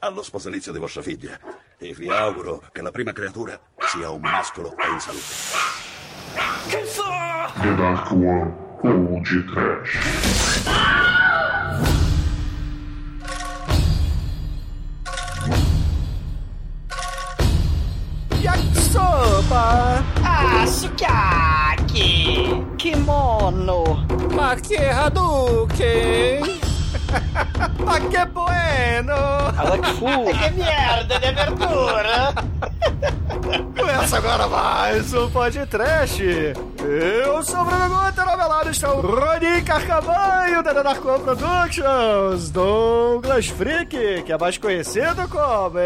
allo sposalizio di vostra figlia e vi auguro che la prima creatura sia un mascolo e in salute. Che fa? The Dark One OG Trash. Yakisoba! Ah, sukiyaki! Kimono! Ma che Hadouken! Ma que bueno! É que merda de abertura! Começa agora mais um podcast. Eu sou o Bruno Guter, ao meu lado está o Rony Carcavanho da Darko Productions, Douglas Freak, que é mais conhecido como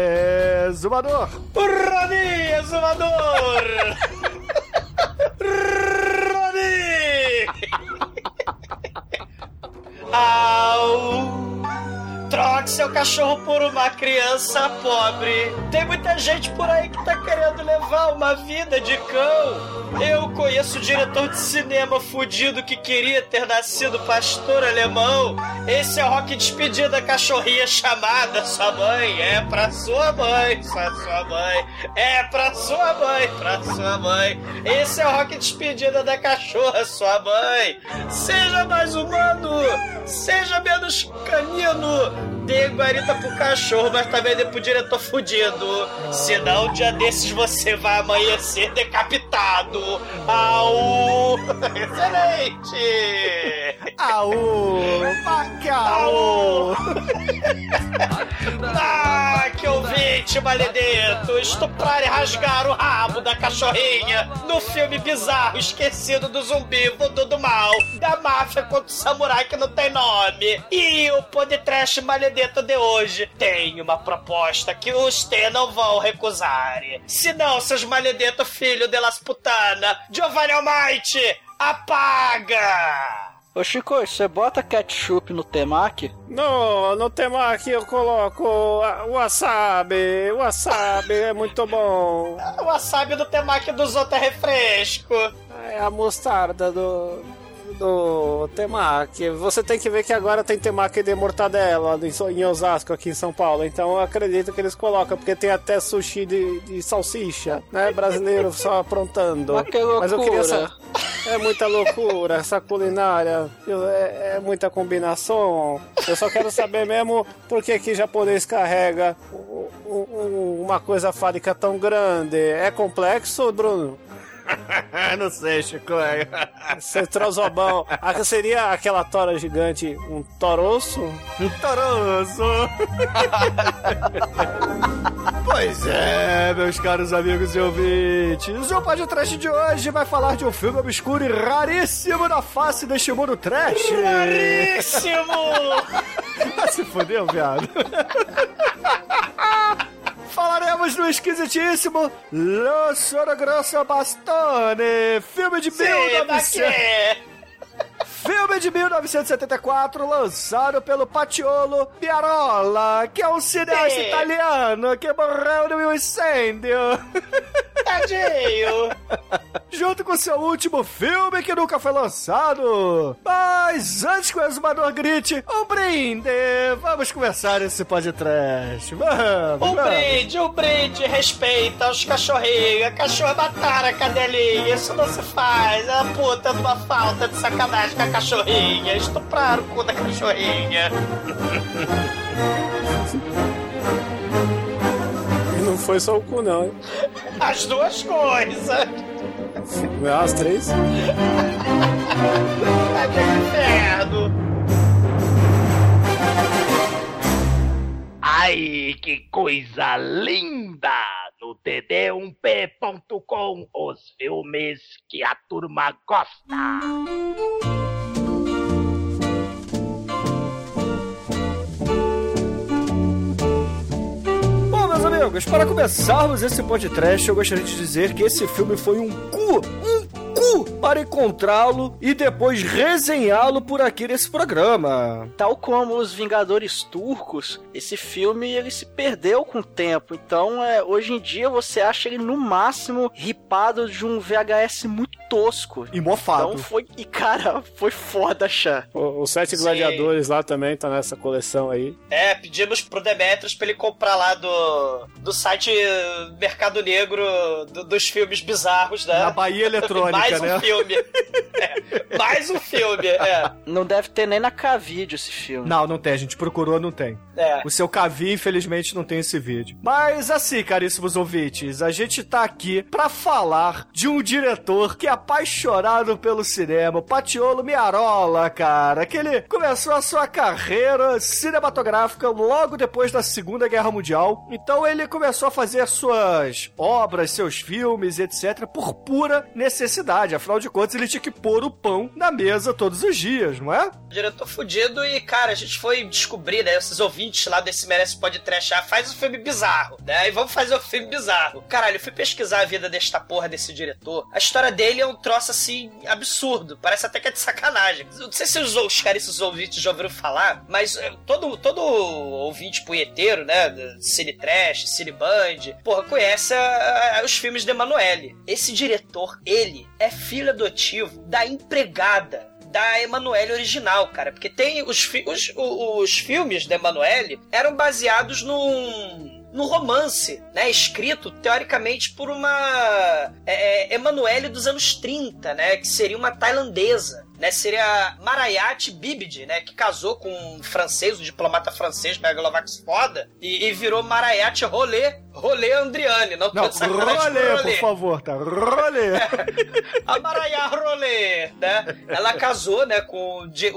Exumador. Rony, exumador! Au! Troque seu cachorro por uma criança pobre. Tem muita gente por aí que tá querendo levar uma vida de cão. Eu conheço o diretor de cinema fudido que queria ter nascido pastor alemão. Esse é o rock despedida da cachorrinha chamada sua mãe. É pra sua mãe, pra sua mãe. É pra sua mãe, pra sua mãe. Esse é o rock despedida da cachorra, sua mãe. Seja mais humano, seja menos canino. Hallelujah. Dê guarita pro cachorro, mas também dê pro diretor fudido. Senão, um dia desses você vai amanhecer decapitado. Au! Excelente! Au! Macau! Ah, que ouvinte, maledeto! Estuprar e rasgar o rabo da cachorrinha no filme bizarro esquecido do zumbi voodoo do mal, da máfia contra o samurai que não tem nome. E o podcast maledeto de hoje tem uma proposta que os T não vão recusar. Se não, seus maledeto filho de las putana, Giovanni Almighty, apaga! Ô Chico, você bota ketchup no temaki? No, no temaki eu coloco wasabi. Wasabi é muito bom. O wasabi do temaki dos outros é refresco. É a mostarda do. Do temaki. Você tem que ver que agora tem temaki de mortadela em Osasco, aqui em São Paulo. Então eu acredito que eles colocam, porque tem até sushi de, de salsicha, né? Brasileiro só aprontando. Mas que Mas eu queria saber. É muita loucura essa culinária. É, é muita combinação. Eu só quero saber mesmo por que que japonês carrega uma coisa fábrica tão grande. É complexo, Bruno? Não sei, Chico. Você trozobão. Ah, seria aquela tora gigante um toroço? Um toroso. pois é, meus caros amigos e ouvintes. O podcast de hoje vai falar de um filme obscuro e raríssimo da face deste mundo trash. Raríssimo! Ah, Se fodeu, viado. Falaremos do esquisitíssimo Lo Sono Grosso Bastone, filme de Sim, 1900. Filme de 1974, lançado pelo Patiolo Piarola, que é um cineasta italiano que morreu no incêndio. Tadinho! Junto com seu último filme que nunca foi lançado. Mas antes que o exumador grite, um brinde! Vamos começar esse podcast. Vamos, Um vamos. brinde, um brinde, respeita os cachorrinhos. Cachorro mataram a cadelinha, isso não se faz. É a puta de uma falta de sacanagem com a cachorrinha. Estupraram o cu da cachorrinha. E não foi só o cu, não. hein? As duas coisas. Não é as três? É do inferno. Ai, que coisa linda! No td1p.com, os filmes que a turma gosta. Amigos, para começarmos esse podcast, eu gostaria de dizer que esse filme foi um cu, um cu para encontrá-lo e depois resenhá-lo por aqui nesse programa. Tal como os Vingadores Turcos, esse filme ele se perdeu com o tempo. Então, é, hoje em dia você acha ele no máximo ripado de um VHS muito tosco. E mofado. Então foi. E cara, foi foda achar. O- Os Sete Sim. Gladiadores lá também tá nessa coleção aí. É, pedimos pro Demetrius pra ele comprar lá do, do site Mercado Negro do- dos filmes bizarros, né? Na Bahia Eletrônica, mais né? um filme. É, mais um filme, é. Não deve ter nem na K-Vídeo esse filme. Não, não tem. A gente procurou, não tem. é. O seu Cavi, infelizmente, não tem esse vídeo. Mas assim, caríssimos ouvintes, a gente tá aqui pra falar de um diretor que é apaixonado pelo cinema, Patiolo Miarola, cara, que ele começou a sua carreira cinematográfica logo depois da Segunda Guerra Mundial. Então ele começou a fazer suas obras, seus filmes, etc, por pura necessidade. Afinal de contas, ele tinha que pôr o pão na mesa todos os dias, não é? Diretor fudido e, cara, a gente foi descobrir, né? Esses ouvintes lá desse Merece Pode Trashar, faz um filme bizarro, né? E vamos fazer um filme bizarro. Caralho, eu fui pesquisar a vida desta porra desse diretor. A história dele é um troço assim, absurdo. Parece até que é de sacanagem. Eu Não sei se os, os caras, esses ouvintes já ouviram falar, mas eh, todo, todo ouvinte punheteiro, né? Cine Trash, Cine Band, porra, conhece a- a- os filmes de Emanuele. Esse diretor, ele é filho adotivo da empregada da Emanuele original, cara. Porque tem os, fi- os, o- os filmes da Emanuele eram baseados num. No romance, né? Escrito teoricamente por uma é, é, Emanuele dos anos 30, né? Que seria uma tailandesa. Né, seria Marayat Bibid, né, que casou com um francês, um diplomata francês, megalovax foda, e, e virou Marayat Rolê, Rolê Andriane, não, Não, rolê, por favor, tá? Rolê. a Maraiá Rolê, né? Ela casou, né, com um di-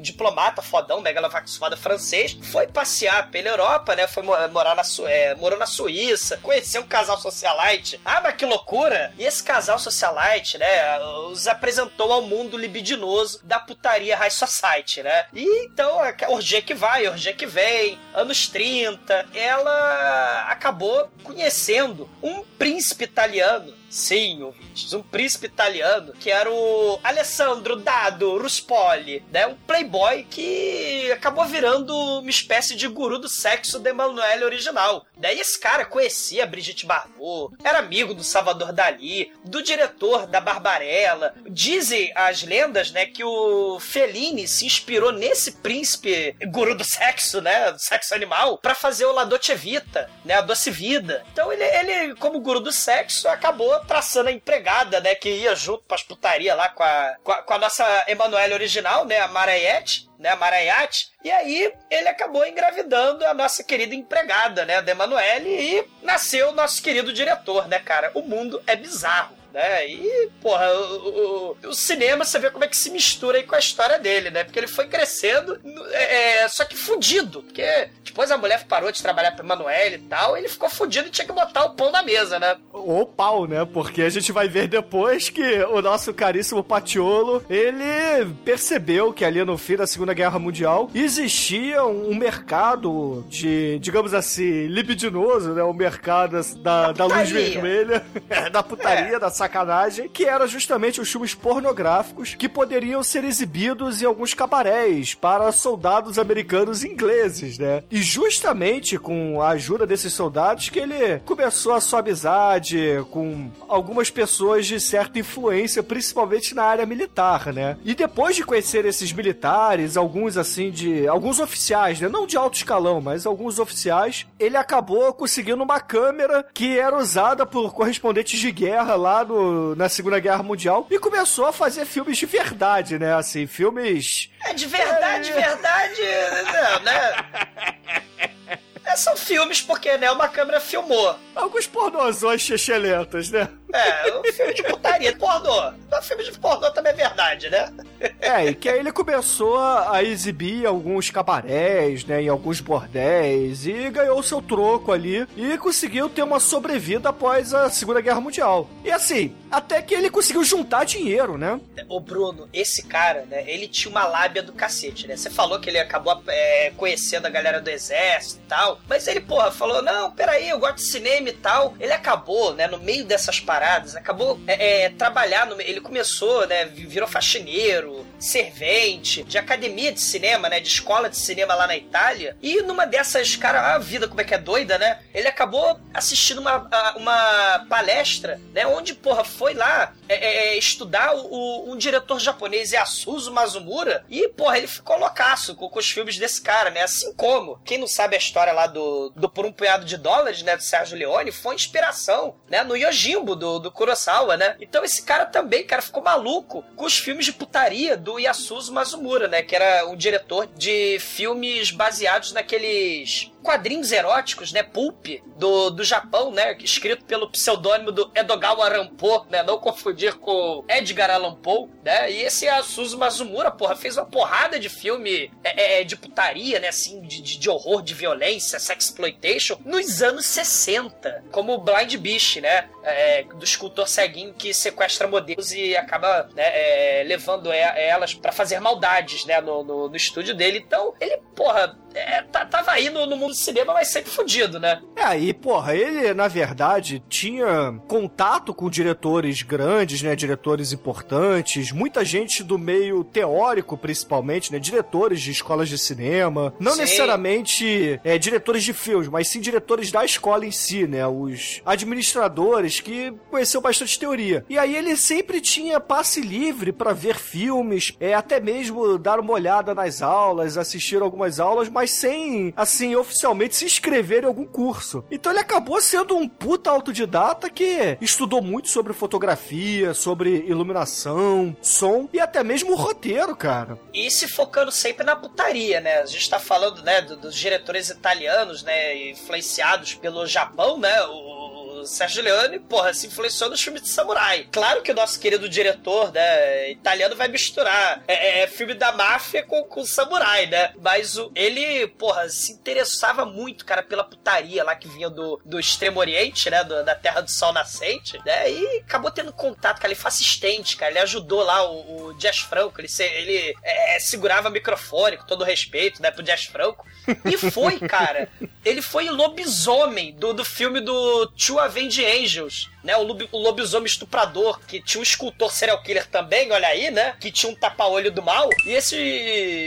diplomata fodão, megalovax foda francês, foi passear pela Europa, né? Foi mo- morar na é, morou na Suíça, conheceu um casal socialite. Ah, mas que loucura! E esse casal socialite, né, os apresentou ao mundo libidinoso da putaria high society, né? E então, orgia que vai, orgia que vem, anos 30, ela acabou conhecendo um príncipe italiano Sim, ouvintes, um príncipe italiano que era o Alessandro Dado Ruspoli, né? Um playboy que acabou virando uma espécie de guru do sexo da Emanuele original. Daí esse cara conhecia Brigitte Bardot, era amigo do Salvador Dali, do diretor da Barbarella. Dizem as lendas, né, que o Fellini se inspirou nesse príncipe guru do sexo, né, do sexo animal, pra fazer o La Dolce Vita, né, a Doce Vida. Então ele, ele como guru do sexo, acabou traçando a empregada, né, que ia junto pras putaria lá com a, com a, com a nossa Emanuele original, né, a Maraiete, né, a Maraiate. E aí ele acabou engravidando a nossa querida empregada, né, da Emanuele, e nasceu o nosso querido diretor, né, cara? O mundo é bizarro. Né? E, porra, o, o, o cinema você vê como é que se mistura aí com a história dele, né? Porque ele foi crescendo, é, é, só que fudido. Porque depois a mulher parou de trabalhar pra Emanuele e tal, ele ficou fudido e tinha que botar o pão na mesa, né? Ou pau, né? Porque a gente vai ver depois que o nosso caríssimo Patiolo, ele percebeu que ali no fim da Segunda Guerra Mundial existia um mercado de, digamos assim, libidinoso, né? O mercado da, da luz putaria. vermelha, da putaria, da sacanagem, que era justamente os filmes pornográficos que poderiam ser exibidos em alguns cabarés para soldados americanos e ingleses, né? E justamente com a ajuda desses soldados que ele começou a sua amizade com algumas pessoas de certa influência, principalmente na área militar, né? E depois de conhecer esses militares, alguns assim de. alguns oficiais, né? Não de alto escalão, mas alguns oficiais, ele acabou conseguindo uma câmera que era usada por correspondentes de guerra lá no, na Segunda Guerra Mundial e começou a fazer filmes de verdade, né? Assim, filmes. É de verdade, de verdade, não, né? É, são filmes porque, né, uma câmera filmou. Alguns pornozões chechelentas, né? É, um filme de putaria, pornô. Um filme de pornô também é verdade, né? É, e que aí ele começou a exibir alguns cabarés, né, em alguns bordéis, e ganhou o seu troco ali, e conseguiu ter uma sobrevida após a Segunda Guerra Mundial. E assim, até que ele conseguiu juntar dinheiro, né? Ô Bruno, esse cara, né, ele tinha uma lábia do cacete, né? Você falou que ele acabou é, conhecendo a galera do exército e tal, mas ele, porra, falou, não, peraí, eu gosto de cinema e tal. Ele acabou, né, no meio dessas paradas, paradas, acabou é, é, trabalhar no, ele começou, né, virou faxineiro, servente de academia de cinema, né, de escola de cinema lá na Itália. E numa dessas, cara, a vida como é que é doida, né? Ele acabou assistindo uma, uma palestra, né, onde, porra, foi lá é, é, é estudar o, um diretor japonês, Yasuzo Mazumura, e, porra, ele ficou loucaço com, com os filmes desse cara, né? Assim como, quem não sabe a história lá do, do Por um Punhado de Dólares, né, do Sérgio Leone, foi inspiração, né, no Yojimbo, do, do Kurosawa, né? Então esse cara também, cara, ficou maluco com os filmes de putaria do Yasuzo Mazumura, né? Que era um diretor de filmes baseados naqueles quadrinhos eróticos, né? Pulp, do, do Japão, né? Escrito pelo pseudônimo do Edogawa Rampo, né? Não confundir com Edgar Allan Poe, né? E esse Asuzu Mazumura, porra, fez uma porrada de filme é, é, de putaria, né? Assim, de, de, de horror, de violência, sexploitation, nos anos 60. Como Blind Beast, né? É, do escultor ceguinho que sequestra modelos e acaba né, é, levando elas para fazer maldades, né? No, no, no estúdio dele. Então, ele, porra, é, tava aí no, no, mundo do cinema, mas sempre fudido, né? É, e porra, ele, na verdade, tinha contato com diretores grandes, né? Diretores importantes, muita gente do meio teórico, principalmente, né? Diretores de escolas de cinema. Não sim. necessariamente é, diretores de filmes, mas sim diretores da escola em si, né? Os administradores que conheceu bastante teoria. E aí ele sempre tinha passe livre para ver filmes, é, até mesmo dar uma olhada nas aulas, assistir algumas aulas, mas mas sem, assim, oficialmente se inscrever em algum curso. Então ele acabou sendo um puta autodidata que estudou muito sobre fotografia, sobre iluminação, som e até mesmo o roteiro, cara. E se focando sempre na putaria, né? A gente tá falando, né, dos diretores italianos, né, influenciados pelo Japão, né? O Sérgio Leone, porra, se influenciou nos filmes de samurai. Claro que o nosso querido diretor, né, italiano vai misturar é, é, é filme da máfia com, com samurai, né? Mas o, ele, porra, se interessava muito, cara, pela putaria lá que vinha do, do Extremo Oriente, né, do, da Terra do Sol Nascente, né? E acabou tendo contato, cara, ele foi assistente, cara, ele ajudou lá o, o Jazz Franco, ele, ele é, segurava microfone, com todo respeito, né, pro Jazz Franco. E foi, cara, ele foi lobisomem do, do filme do Two Avenged Angels né? O, o lobisomem estuprador, que tinha um escultor serial killer também, olha aí, né? Que tinha um tapa-olho do mal. E esse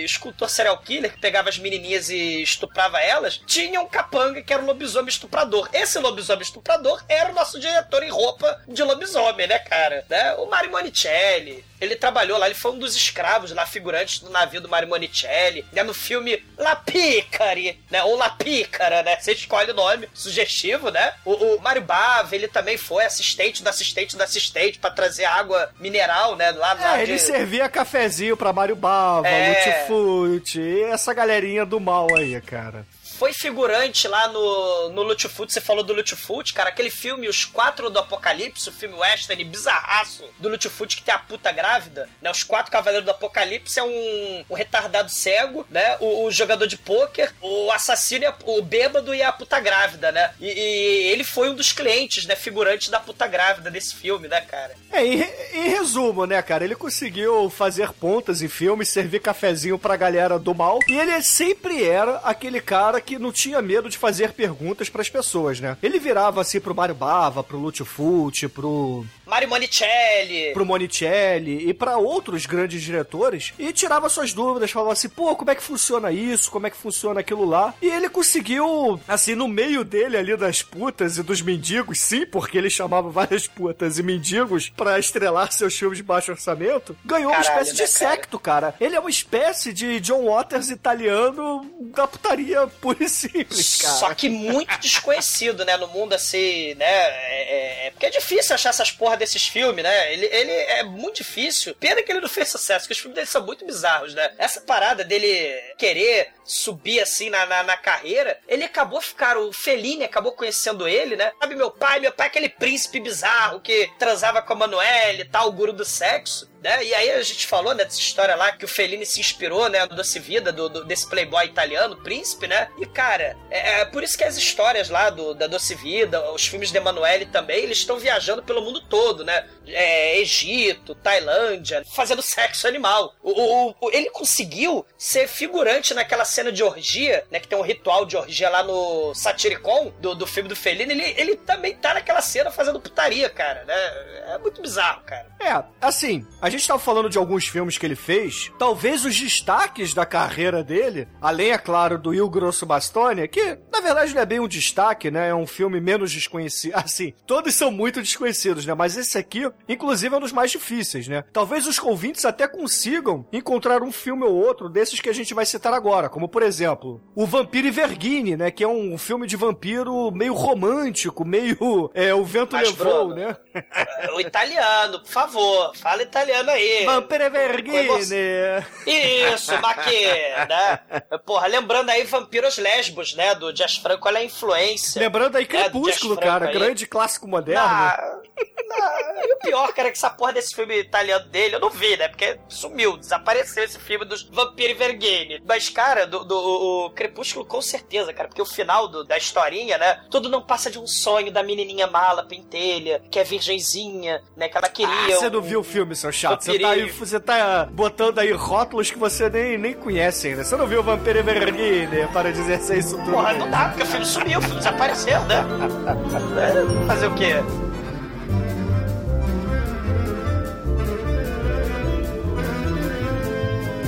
escultor serial killer, que pegava as menininhas e estuprava elas, tinha um capanga que era o lobisomem estuprador. Esse lobisomem estuprador era o nosso diretor em roupa de lobisomem, né, cara? Né? O Mario Monicelli. Ele trabalhou lá, ele foi um dos escravos lá, figurantes do navio do Mario Monicelli, né? No filme La Picari, né? Ou La Pícara, né? Você escolhe o nome, sugestivo, né? O, o Mario Bava, ele também foi assistente do assistente do assistente para trazer água mineral, né? Lá, é, lá ele de... servia cafezinho pra Mário Bava, é... Lutfute, essa galerinha do mal aí, cara foi figurante lá no, no Lutfoot, você falou do Lutfoot, cara, aquele filme Os Quatro do Apocalipse, o filme western bizarraço do Lutfoot que tem a puta grávida, né? Os Quatro Cavaleiros do Apocalipse é um, um retardado cego, né? O, o, jogador de pôquer, o assassino, o bêbado e a puta grávida, né? E, e, ele foi um dos clientes, né? Figurantes da puta grávida desse filme, né, cara? É, em, em resumo, né, cara? Ele conseguiu fazer pontas em filmes, servir cafezinho pra galera do mal, e ele sempre era aquele cara que não tinha medo de fazer perguntas para as pessoas, né? Ele virava assim pro Mario Bava, pro Lúcio Fulci, pro Mario Monicelli. Pro Monicelli e para outros grandes diretores e tirava suas dúvidas, falava assim, pô, como é que funciona isso? Como é que funciona aquilo lá? E ele conseguiu, assim, no meio dele ali das putas e dos mendigos, sim, porque ele chamava várias putas e mendigos para estrelar seus filmes de baixo orçamento, ganhou Caralho, uma espécie né, de secto, cara. Ele é uma espécie de John Waters italiano da putaria pura simples, cara. Só que muito desconhecido, né, no mundo assim, né, é, é, porque é difícil achar essas porra desses filmes, né, ele, ele é muito difícil. Pena que ele não fez sucesso, porque os filmes dele são muito bizarros, né. Essa parada dele querer subir assim na, na, na, carreira, ele acabou ficar, o Fellini acabou conhecendo ele, né? Sabe, meu pai, meu pai é aquele príncipe bizarro que transava com a Manuel e tal, o guru do sexo. Né? E aí a gente falou né, história lá que o Fellini se inspirou, né, do Doce Vida, do, do, desse playboy italiano, príncipe, né? E, cara, é, é, por isso que as histórias lá do, da Doce Vida, os filmes de Emanuele também, eles estão viajando pelo mundo todo, né? É, Egito, Tailândia, fazendo sexo animal. O, o, o, ele conseguiu ser figurante naquela cena de orgia, né? Que tem um ritual de orgia lá no Satiricon, do, do filme do Felino. Ele, ele também tá naquela cena fazendo putaria, cara, né? É muito bizarro, cara. É, assim, a gente tava falando de alguns filmes que ele fez. Talvez os destaques da carreira dele, além, é claro, do Il Grosso Bastoni, que na verdade não é bem um destaque, né? É um filme menos desconhecido. Assim, todos são muito desconhecidos, né? Mas esse aqui, inclusive, é um dos mais difíceis, né? Talvez os ouvintes até consigam encontrar um filme ou outro desses que a gente vai citar agora, como por exemplo, O Vampiro e Vergine, né? Que é um filme de vampiro meio romântico, meio. É, o vento Mas, levou, Bruno, né? O italiano, por favor, fala italiano aí. Vampiro e Vergine! Isso, Maquê, né? Porra, lembrando aí Vampiros Lesbos, né? Do Jazz Franco, olha a influência. Lembrando aí né, Crepúsculo, Franco cara, aí. grande clássico moderno. Na- na- E o pior, cara, é que essa porra desse filme italiano dele, eu não vi, né? Porque sumiu, desapareceu esse filme dos Vampiri Vergine. Mas, cara, do, do- o Crepúsculo com certeza, cara, porque o final do- da historinha, né? Tudo não passa de um sonho da menininha mala, pentelha, que é virgenzinha, né? Que ela queria. Ah, você não um- viu o filme, seu chato. Você tá, aí, você tá botando aí rótulos que você nem, nem conhece ainda. Você não viu o Vampire Vergine para dizer se é isso tudo. Porra, não dá, porque o filme sumiu, o filme desapareceu, né? É, Fazer o quê?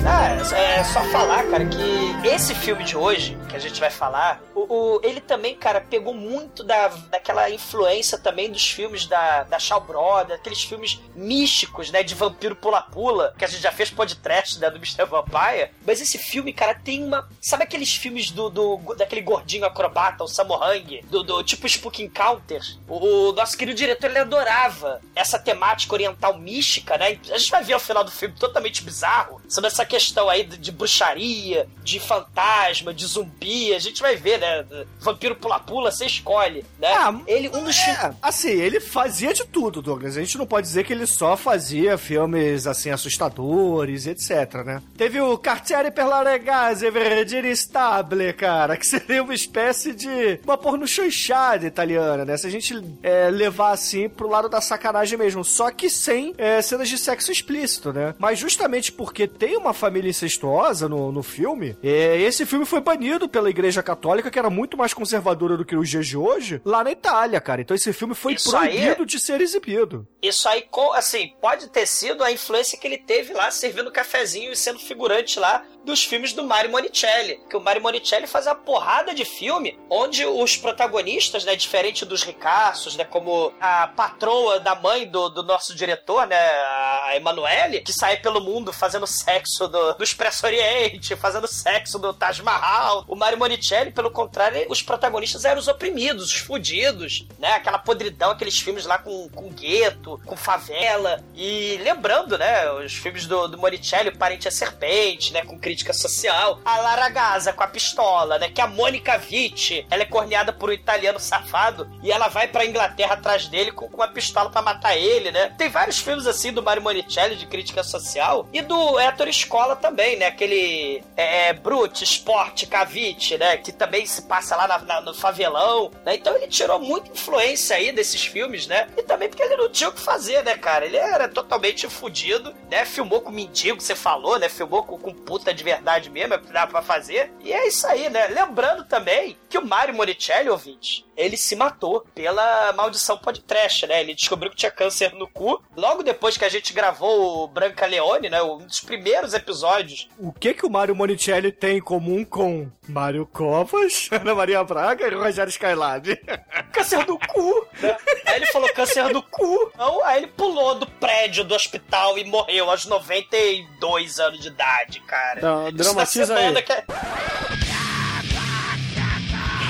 Ah, é só falar, cara, que esse filme de hoje, que a gente vai falar, o, o- ele também, cara, pegou muito da, daquela influência também dos filmes da, da Shaw Brothers, aqueles filmes místicos, né, de vampiro pula-pula, que a gente já fez podcast, né, do Mr. Vampire. Mas esse filme, cara, tem uma... Sabe aqueles filmes do, do daquele gordinho acrobata, o Samohang, do, do tipo Spook Encounters? O, o nosso querido diretor, ele adorava essa temática oriental mística, né? A gente vai ver ao final do filme totalmente bizarro sobre essa questão aí de, de bruxaria, de fantasma, de zumbi. A gente vai ver, né? Vampiro pula-pula, você escolhe, né? Ah, ele, um dos. É, assim, ele fazia de tudo, Douglas. A gente não pode dizer que ele só fazia filmes, assim, assustadores, etc, né? Teve o Cartiere per la Regase Verdine Stable, cara, que seria uma espécie de uma porno chanchada italiana, né? Se a gente é, levar, assim, pro lado da sacanagem mesmo. Só que sem é, cenas de sexo explícito, né? Mas justamente porque tem uma família incestuosa no, no filme, é, esse filme foi banido pela Igreja Católica, que era muito mais conservadora do que os dias de hoje, lá na Itália, cara. Então esse filme foi Isso aí proibido é- de ser exibido. Isso aí, assim, pode ter sido a influência que ele teve lá, servindo cafezinho e sendo figurante lá dos filmes do Mario Monicelli. Que o Mario Monicelli faz uma porrada de filme onde os protagonistas, né, diferente dos ricaços, né, como a patroa da mãe do, do nosso diretor, né, a Emanuele, que sai pelo mundo fazendo sexo do, do Expresso Oriente, fazendo sexo do Taj Mahal. O Mario Monicelli, pelo contrário, os protagonistas eram os oprimidos, os fudidos, né, aquela podridão, aqueles filmes lá com, com gueto, com favela. E lembrando, né, os filmes do, do Monicelli, O Parente é Serpente, né, com crítica social. A Lara Gaza com a pistola, né, que a Mônica Vitti, ela é corneada por um italiano safado e ela vai pra Inglaterra atrás dele com, uma pistola pra matar ele, né. Tem vários filmes assim do Mario Monicelli de crítica social e do Héctor Escola também, né, aquele é, é, Brute, Sport, Cavite, né, que também se passa lá na- na- no favelão, né. Então ele tirou muita influência aí desses filmes, né, e também porque ele não tinha o que fazer, né, cara. Ele era totalmente fudido, né, filmou com mendigo, você falou, né, filmou com, com puta de verdade mesmo, é dá pra fazer. E é isso aí, né. Lembrando também que o Mario Monicelli, ouvinte, ele se matou pela maldição podcast, né? Ele descobriu que tinha câncer no cu. Logo depois que a gente gravou o Branca Leone, né? Um dos primeiros episódios. O que que o Mário Monicelli tem em comum com Mário Covas, Ana Maria Braga e Rogério Skylab? Câncer do cu, né? Aí ele falou câncer do cu. Então, aí ele pulou do prédio do hospital e morreu aos 92 anos de idade, cara. Então, dramatiza semana aí. que é-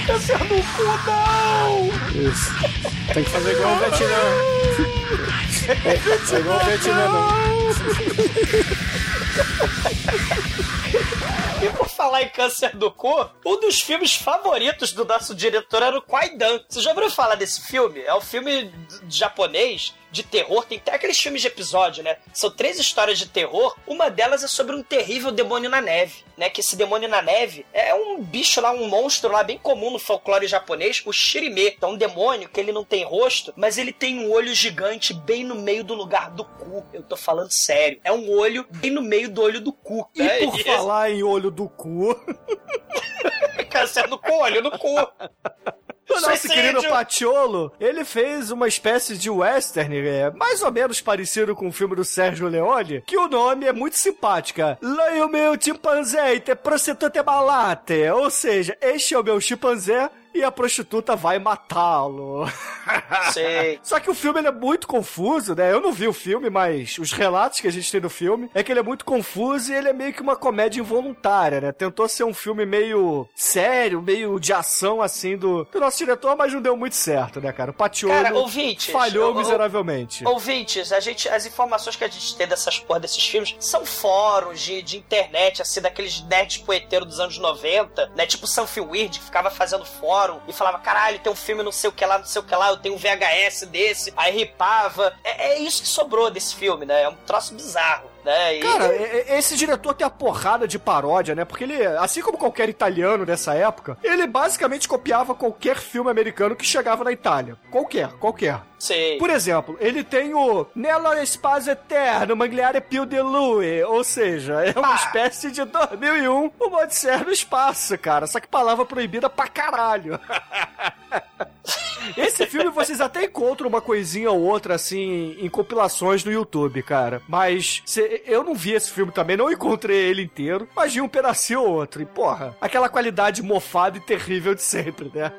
Câncer no cu, não! Isso. Tem que fazer igual o Vietnã. É, é igual o Vietnã, não. E por falar em câncer do cu, um dos filmes favoritos do nosso diretor era o Kwaidan. Você já ouviu falar desse filme? É um filme japonês de terror, tem até aqueles filmes de episódio, né? São três histórias de terror. Uma delas é sobre um terrível demônio na neve, né? Que esse demônio na neve é um bicho lá, um monstro lá bem comum no folclore japonês, o Shirime. É um demônio que ele não tem rosto, mas ele tem um olho gigante bem no meio do lugar do cu. Eu tô falando sério. É um olho bem no meio do olho do cu. E né? por falar em olho do cu, Crescendo com o olho no cu. O nosso Suicídio. querido Patiolo, ele fez uma espécie de western, é, mais ou menos parecido com o filme do Sérgio Leone, que o nome é muito simpática. Lá o meu chimpanzé te prostituta balate. Ou seja, este é o meu chimpanzé e a prostituta vai matá-lo. Sei. Só que o filme ele é muito confuso, né? Eu não vi o filme, mas os relatos que a gente tem do filme é que ele é muito confuso e ele é meio que uma comédia involuntária, né? Tentou ser um filme meio sério, meio de ação, assim, do, do nosso diretor, mas não deu muito certo, né, cara? O Patiolo Cara, ouvintes, falhou eu- miseravelmente. Ouvintes, a gente, as informações que a gente tem dessas porra desses filmes são fóruns de, de internet, assim, daqueles nerds poeteiros dos anos 90, né? Tipo Something Weird, que ficava fazendo fórum e falava, caralho, tem um filme não sei o que lá, não sei o que lá, eu tenho um VHS desse, aí ripava. É, é isso que sobrou desse filme, né? É um troço bizarro, né? E- Cara, esse diretor tem a porrada de paródia, né? Porque ele, assim como qualquer italiano dessa época, ele basicamente copiava qualquer filme americano que chegava na Itália. Qualquer, qualquer. Sei. Por exemplo, ele tem o Nello Espaço Eterno, Mangliare Pio de Lui, ou seja, é uma Ah. espécie de 2001, o Odisseia no espaço, cara. Só que palavra proibida pra caralho. Esse filme vocês até encontram uma coisinha ou outra, assim, em compilações no YouTube, cara. Mas cê- eu não vi esse filme também, não encontrei ele inteiro, mas vi um pedacinho ou outro. E, porra, aquela qualidade mofada e terrível de sempre, né?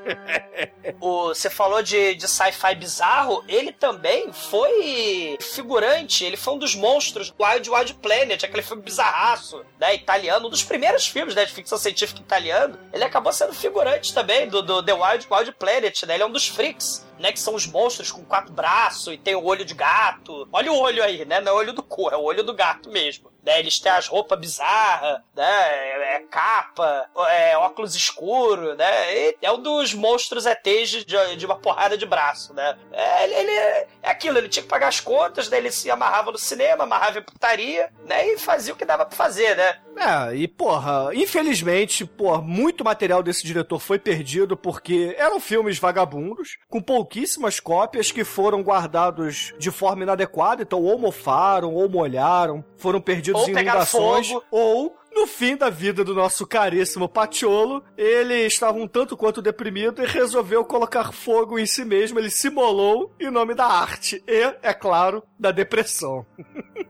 Você falou de, de sci-fi bizarro, ele também foi figurante, ele foi um dos monstros do Wild Wild Planet, aquele filme bizarraço, né, italiano, um dos primeiros filmes, né, de ficção científica italiano, ele acabou sendo figurante também do, do The Wild Wild Planet, né, ele é um dos freaks, né, que são os monstros com quatro braços e tem o olho de gato. Olha o olho aí, né, não é o olho do cu, é o olho do gato mesmo. Né, eles têm as roupas bizarras, né, é, é capa, é óculos escuros, né, é um dos monstros ETs de, de, uma porrada de braço, né. É, ele, ele é, aquilo, ele tinha que pagar as contas, daí ele se amarrava no cinema, amarrava em putaria, né, e fazia o que dava pra fazer, né. É, e porra, infelizmente, porra, muito material desse diretor foi perdido porque eram filmes vagabundos, com pouquíssimas cópias que foram guardados de forma inadequada, então ou mofaram, ou molharam, foram perdidos Ou em inundações, fogo. ou no fim da vida do nosso caríssimo Patiolo, ele estava um tanto quanto deprimido e resolveu colocar fogo em si mesmo. Ele se molou em nome da arte e, é claro, da depressão.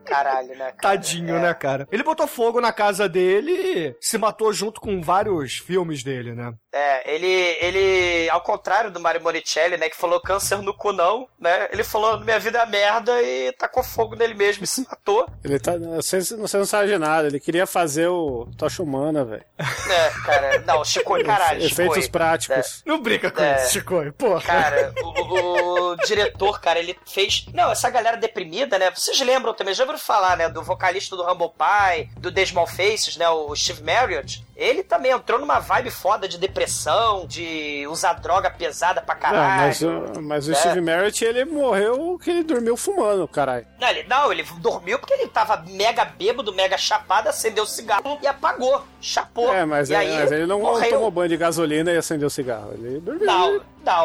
Caralho, né, cara? Tadinho, É. né, cara? Ele botou fogo na casa dele e se matou junto com vários filmes dele, né? É, ele, ele, ao contrário do Mario Monicelli, né, que falou câncer no cu não, né, ele falou minha vida é merda e tacou fogo nele mesmo e se matou. Ele tá. Você, você não sabe de nada, ele queria fazer o Tocha Humana, velho. É, cara, não, Chico, caralho, Efeitos Chico. práticos. Não brinca com É. isso, Chico. Porra. Cara, o, o diretor, cara, ele fez. Não, essa galera deprimida, né? Vocês lembram também, já ouviram falar, né? Do vocalista do Humble Pie, do The Small Faces, né? O Steve Marriott. Ele também entrou numa vibe foda de depressão, de usar droga pesada pra Não, caralho. mas, o- mas o É. Steve Merritt, ele morreu que ele dormiu fumando, caralho. Não ele, não, ele dormiu porque ele tava mega bêbado, mega chapado, acendeu o cigarro e apagou. Chapou. É, mas, é- aí, mas ele não morreu. tomou banho de gasolina e acendeu o cigarro. Ele dormiu. Não,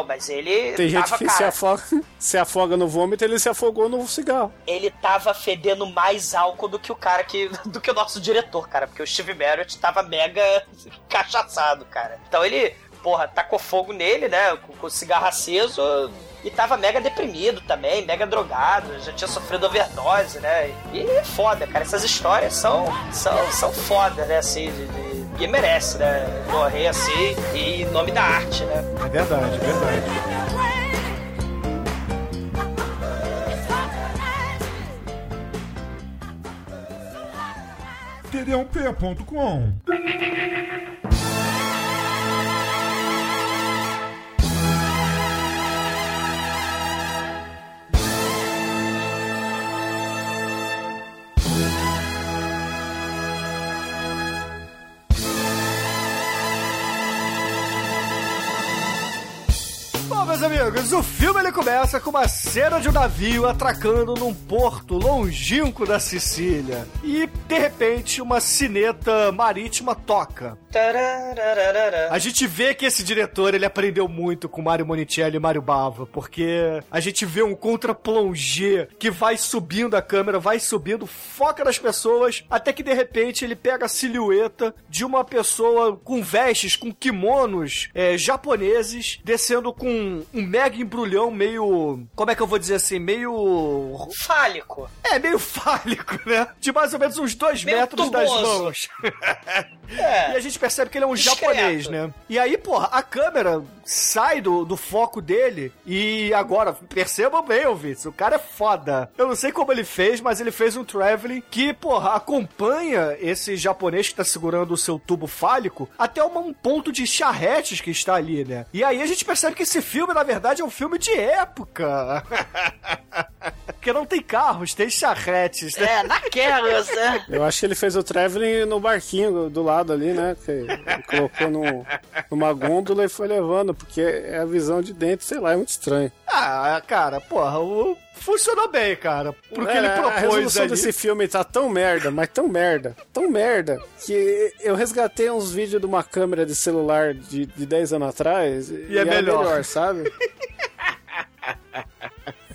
mas ele. Tem gente tava, que se cara, afoga, se afoga no vômito, ele se afogou no cigarro. ele tava fedendo mais álcool do que o cara que. do que o nosso diretor, cara. Porque o Steve Marriott tava mega cachaçado, cara. Então ele, porra, tacou fogo nele, né? Com, com o cigarro aceso. E tava mega deprimido também, mega drogado, já tinha sofrido overdose, né? E é foda, cara. Essas histórias são, são, são foda, né? Assim, de, de- e merece, né? Morrer assim, e nome da arte, né? É verdade, é verdade. td1p.com meus amigos, o filme ele começa com uma cena de um navio atracando num porto longínquo da Sicília. E, de repente, uma sineta marítima toca. A gente vê que esse diretor ele aprendeu muito com Mario Monicelli e Mario Bava, porque a gente vê um contra-plongé que vai subindo a câmera, vai subindo, foca nas pessoas, até que de repente ele pega a silhueta de uma pessoa com vestes, com kimonos é, japoneses, descendo com um mega embrulhão meio. Como é que eu vou dizer assim? Meio. Fálico. É, meio fálico, né? De mais ou menos uns dois Meio metros das tuboso. mãos. E É. a gente percebe que ele é um Discreto. japonês, né? E aí, porra, a câmera sai do, do foco dele e agora, percebam bem, ouvintes, o cara é foda. Eu não sei como ele fez, mas ele fez um traveling que, porra, acompanha esse japonês que tá segurando o seu tubo fálico até uma- um ponto de charretes que está ali, né? E aí a gente percebe que esse filme, na verdade, é um filme de época. Porque não tem carros, tem charretes, né? É, naquelas, né? Eu acho que ele fez o traveling no barquinho do lado ali, né? Que ele colocou numa gôndola e foi levando, porque é a visão de dentro, sei lá, é muito estranho. Ah, cara, porra, o... funcionou bem, cara. Porque É, ele a propôs resolução ali. desse filme tá tão merda, mas tão merda, tão merda, que eu resgatei uns vídeos de uma câmera de celular de, de 10 anos atrás e, é melhor. sabe?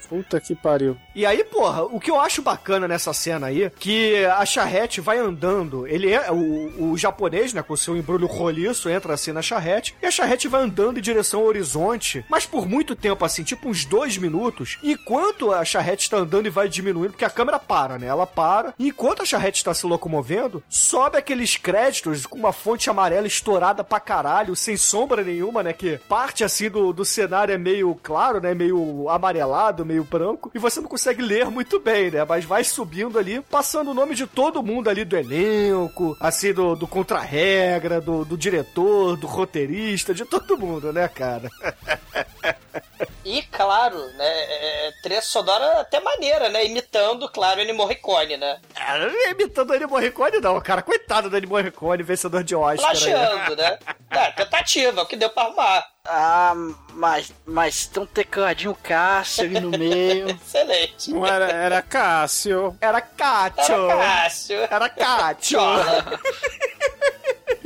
Puta que pariu. E aí, porra, o que eu acho bacana nessa cena aí, que a charrete vai andando, ele é, o, o japonês, né, com seu embrulho roliço, entra assim na charrete, e a charrete vai andando em direção ao horizonte, mas por muito tempo, assim, tipo uns dois minutos, enquanto a charrete está andando e vai diminuindo, porque a câmera para, né, ela para, e enquanto a charrete está se locomovendo, sobe aqueles créditos com uma fonte amarela estourada pra caralho, sem sombra nenhuma, né, que parte, assim, do, do cenário é meio claro, né, meio amarelado, meio branco, e você não consegue ler muito bem, né? Mas vai subindo ali, passando o nome de todo mundo ali do elenco, assim, do, do contra-regra, do, do diretor, do roteirista, de todo mundo, né, cara? E, claro, né, é, trilha sonora até maneira, né? Imitando, claro, Ennio Morricone, né? É, imitando o Ennio Morricone, não, cara. Coitado do Ennio Morricone, vencedor de Oscar. aí. Plagiando, né? É, tentativa, é o que deu pra arrumar. Ah, mas, mas tem um tecladinho Cássio ali no meio. Excelente. Não era, era Cássio. Era Cássio. Era Cássio. Era Cássio.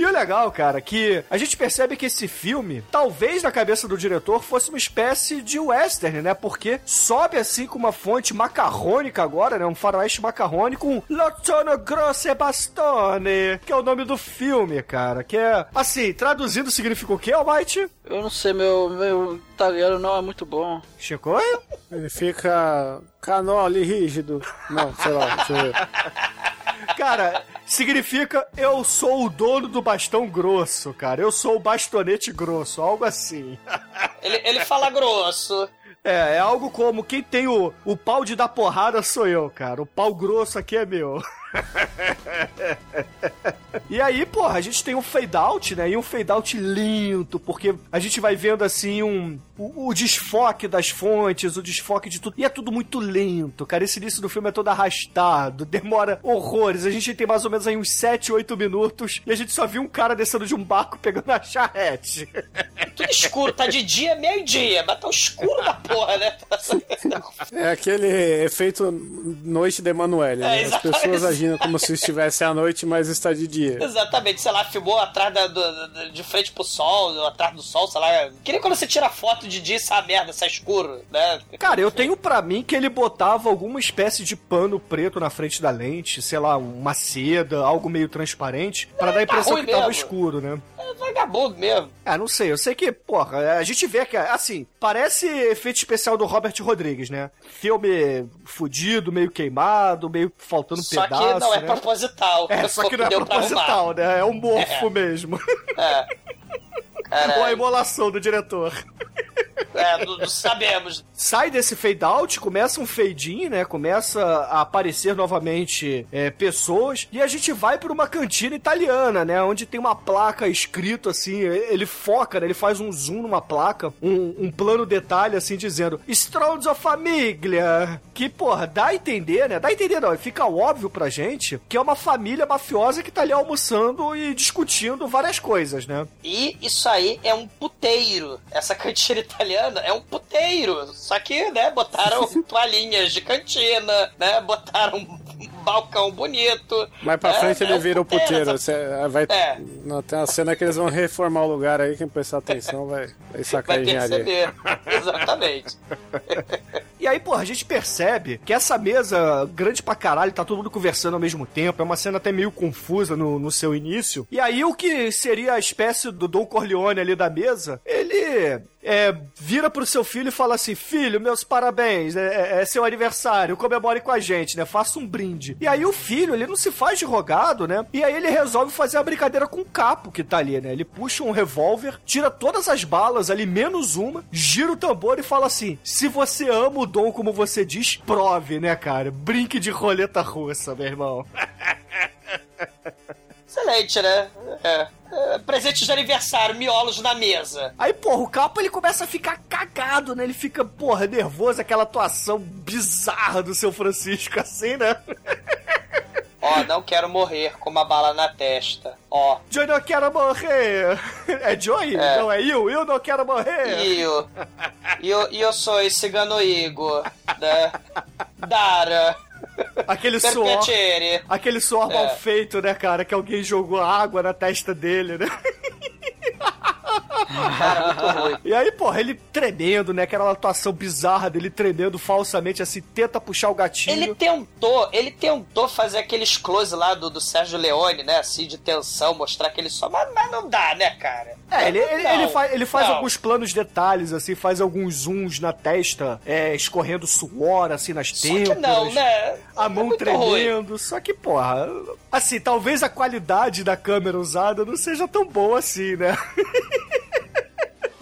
E o legal, cara, que a gente percebe que esse filme, talvez na cabeça do diretor, fosse uma espécie de western, né? Porque sobe assim com uma fonte macarrônica agora, né? Um faroeste macarrônico, um Lozono Grosse Bastone, que é o nome do filme, cara. Que é, assim, traduzindo significa o quê, Almighty? Eu não sei, meu, meu italiano não é muito bom. Chico? Ele fica canole rígido. Não, sei lá, deixa eu ver. Cara, significa eu sou o dono do bastão grosso, cara. Eu sou o bastonete grosso, algo assim. Ele, ele fala grosso. É, é algo como quem tem o, o pau de dar porrada sou eu, cara. O pau grosso aqui é meu. E aí, porra, a gente tem um fade out, né? E um fade out lindo, porque a gente vai vendo assim um o, o desfoque das fontes, o desfoque de tudo. E é tudo muito lento, cara. Esse início do filme é todo arrastado, demora horrores. A gente tem mais ou menos aí uns 7, 8 minutos e a gente só viu um cara descendo de um barco pegando a charrete. Tudo escuro, tá de dia, meio-dia, mas tá escuro da porra, né? É aquele efeito noite de Emanuele, né? As exatamente. pessoas agindo como se estivesse à noite, mas está de dia. Exatamente, sei lá, filmou atrás da, do- de frente pro sol, ou atrás do sol, sei lá. Que nem quando você tira foto de dia e essa merda, sai escuro, né? Cara, eu tenho pra mim que ele botava alguma espécie de pano preto na frente da lente, sei lá, uma seda, algo meio transparente, pra dar a impressão tá que tava mesmo. escuro, né? É vagabundo mesmo. Ah, não sei, eu sei que, porra, a gente vê que, assim, parece efeito especial do Robert Rodrigues, né? Filme fudido, meio queimado, meio faltando Só pedaço, não é né? proposital. É, só que não é proposital, né? É um morfo mesmo. arrumar. É. Ou a Caralho. emolação do diretor. É, não, não sabemos. Sai desse fade out, começa um fade in, né? Começa a aparecer novamente é, pessoas e a gente vai para uma cantina italiana, né? Onde tem uma placa escrito assim, ele foca, né? Ele faz um zoom numa placa, um, um plano detalhe assim dizendo Stronzo Famiglia, que porra, dá a entender, né? Dá a entender não, fica óbvio pra gente que é uma família mafiosa que tá ali almoçando e discutindo várias coisas, né? E isso aí é um puteiro. Essa cantina italiana, é um puteiro. Só que, né, botaram toalhinhas de cantina, né? Botaram balcão bonito. Mais pra né, frente é ele um vira o puteiro. essa- Cê, vai, É. não, tem uma cena que eles vão reformar o lugar aí, quem prestar atenção vai, vai sacar Vai a engenharia. perceber. Exatamente. E aí, porra, a gente percebe que essa mesa grande pra caralho, tá todo mundo conversando ao mesmo tempo. É uma cena até meio confusa no, no seu início. E aí, o que seria a espécie do Dom Corleone ali da mesa, ele é, vira pro seu filho e fala assim: Filho, meus parabéns, é, é- é seu aniversário, comemore com a gente, né? Faça um brinde. E aí, o filho, ele não se faz de rogado, né? E aí, ele resolve fazer a brincadeira com o capo que tá ali, né? Ele puxa um revólver, tira todas as balas ali, menos uma, gira o tambor e fala assim: Se você ama o Dom como você diz, prove, né, cara? Brinque de roleta russa, meu irmão. Excelente, né? É. É, presente de aniversário, miolos na mesa. Aí, porra, o capo ele começa a ficar cagado, né? Ele fica, porra, nervoso, aquela atuação bizarra do seu Francisco, assim, né? Ó, não quero morrer com uma bala na testa. Ó, Joey não quero morrer. É Joey? É. Não, é eu? Eu não quero morrer. eu, eu, eu sou esse cigano Igor, né? Dara, Aquele suor. Aquele suor É. mal feito, né, cara? Que alguém jogou água na testa dele, né? Cara, muito ruim. E aí, porra, ele tremendo, né? Aquela atuação bizarra dele tremendo falsamente, assim, tenta puxar o gatilho. Ele tentou, ele tentou fazer aqueles close lá do, do Sérgio Leone, né? Assim, de tensão, mostrar que ele só. Mas, mas não dá, né, cara? É, ele, ele, Não, ele faz, ele faz não. alguns planos detalhes, assim, faz alguns zooms na testa, é, escorrendo suor, assim, nas Só têmporas. não, né? A É mão ruim. tremendo, só que, porra, assim, talvez a qualidade da câmera usada não seja tão boa assim, né?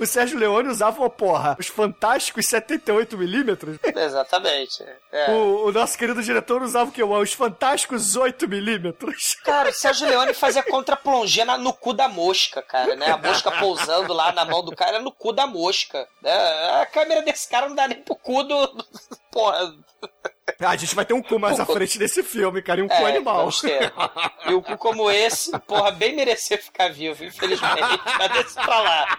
O Sérgio Leone usava, porra, os fantásticos 78mm. Exatamente. É. O, o nosso querido diretor usava o quê? Os fantásticos 8mm. Cara, o Sérgio Leone fazia contra-plongé na- no cu da mosca, cara, né? A mosca pousando lá na mão do cara no cu da mosca. Né? A câmera desse cara não dá nem pro cu do. do- Porra. Ah, a gente vai ter um cu mais à frente desse filme, cara, e um cu É, animal. vamos ter. E um cu como esse, porra, bem merecer ficar vivo, infelizmente. Cadê isso pra lá?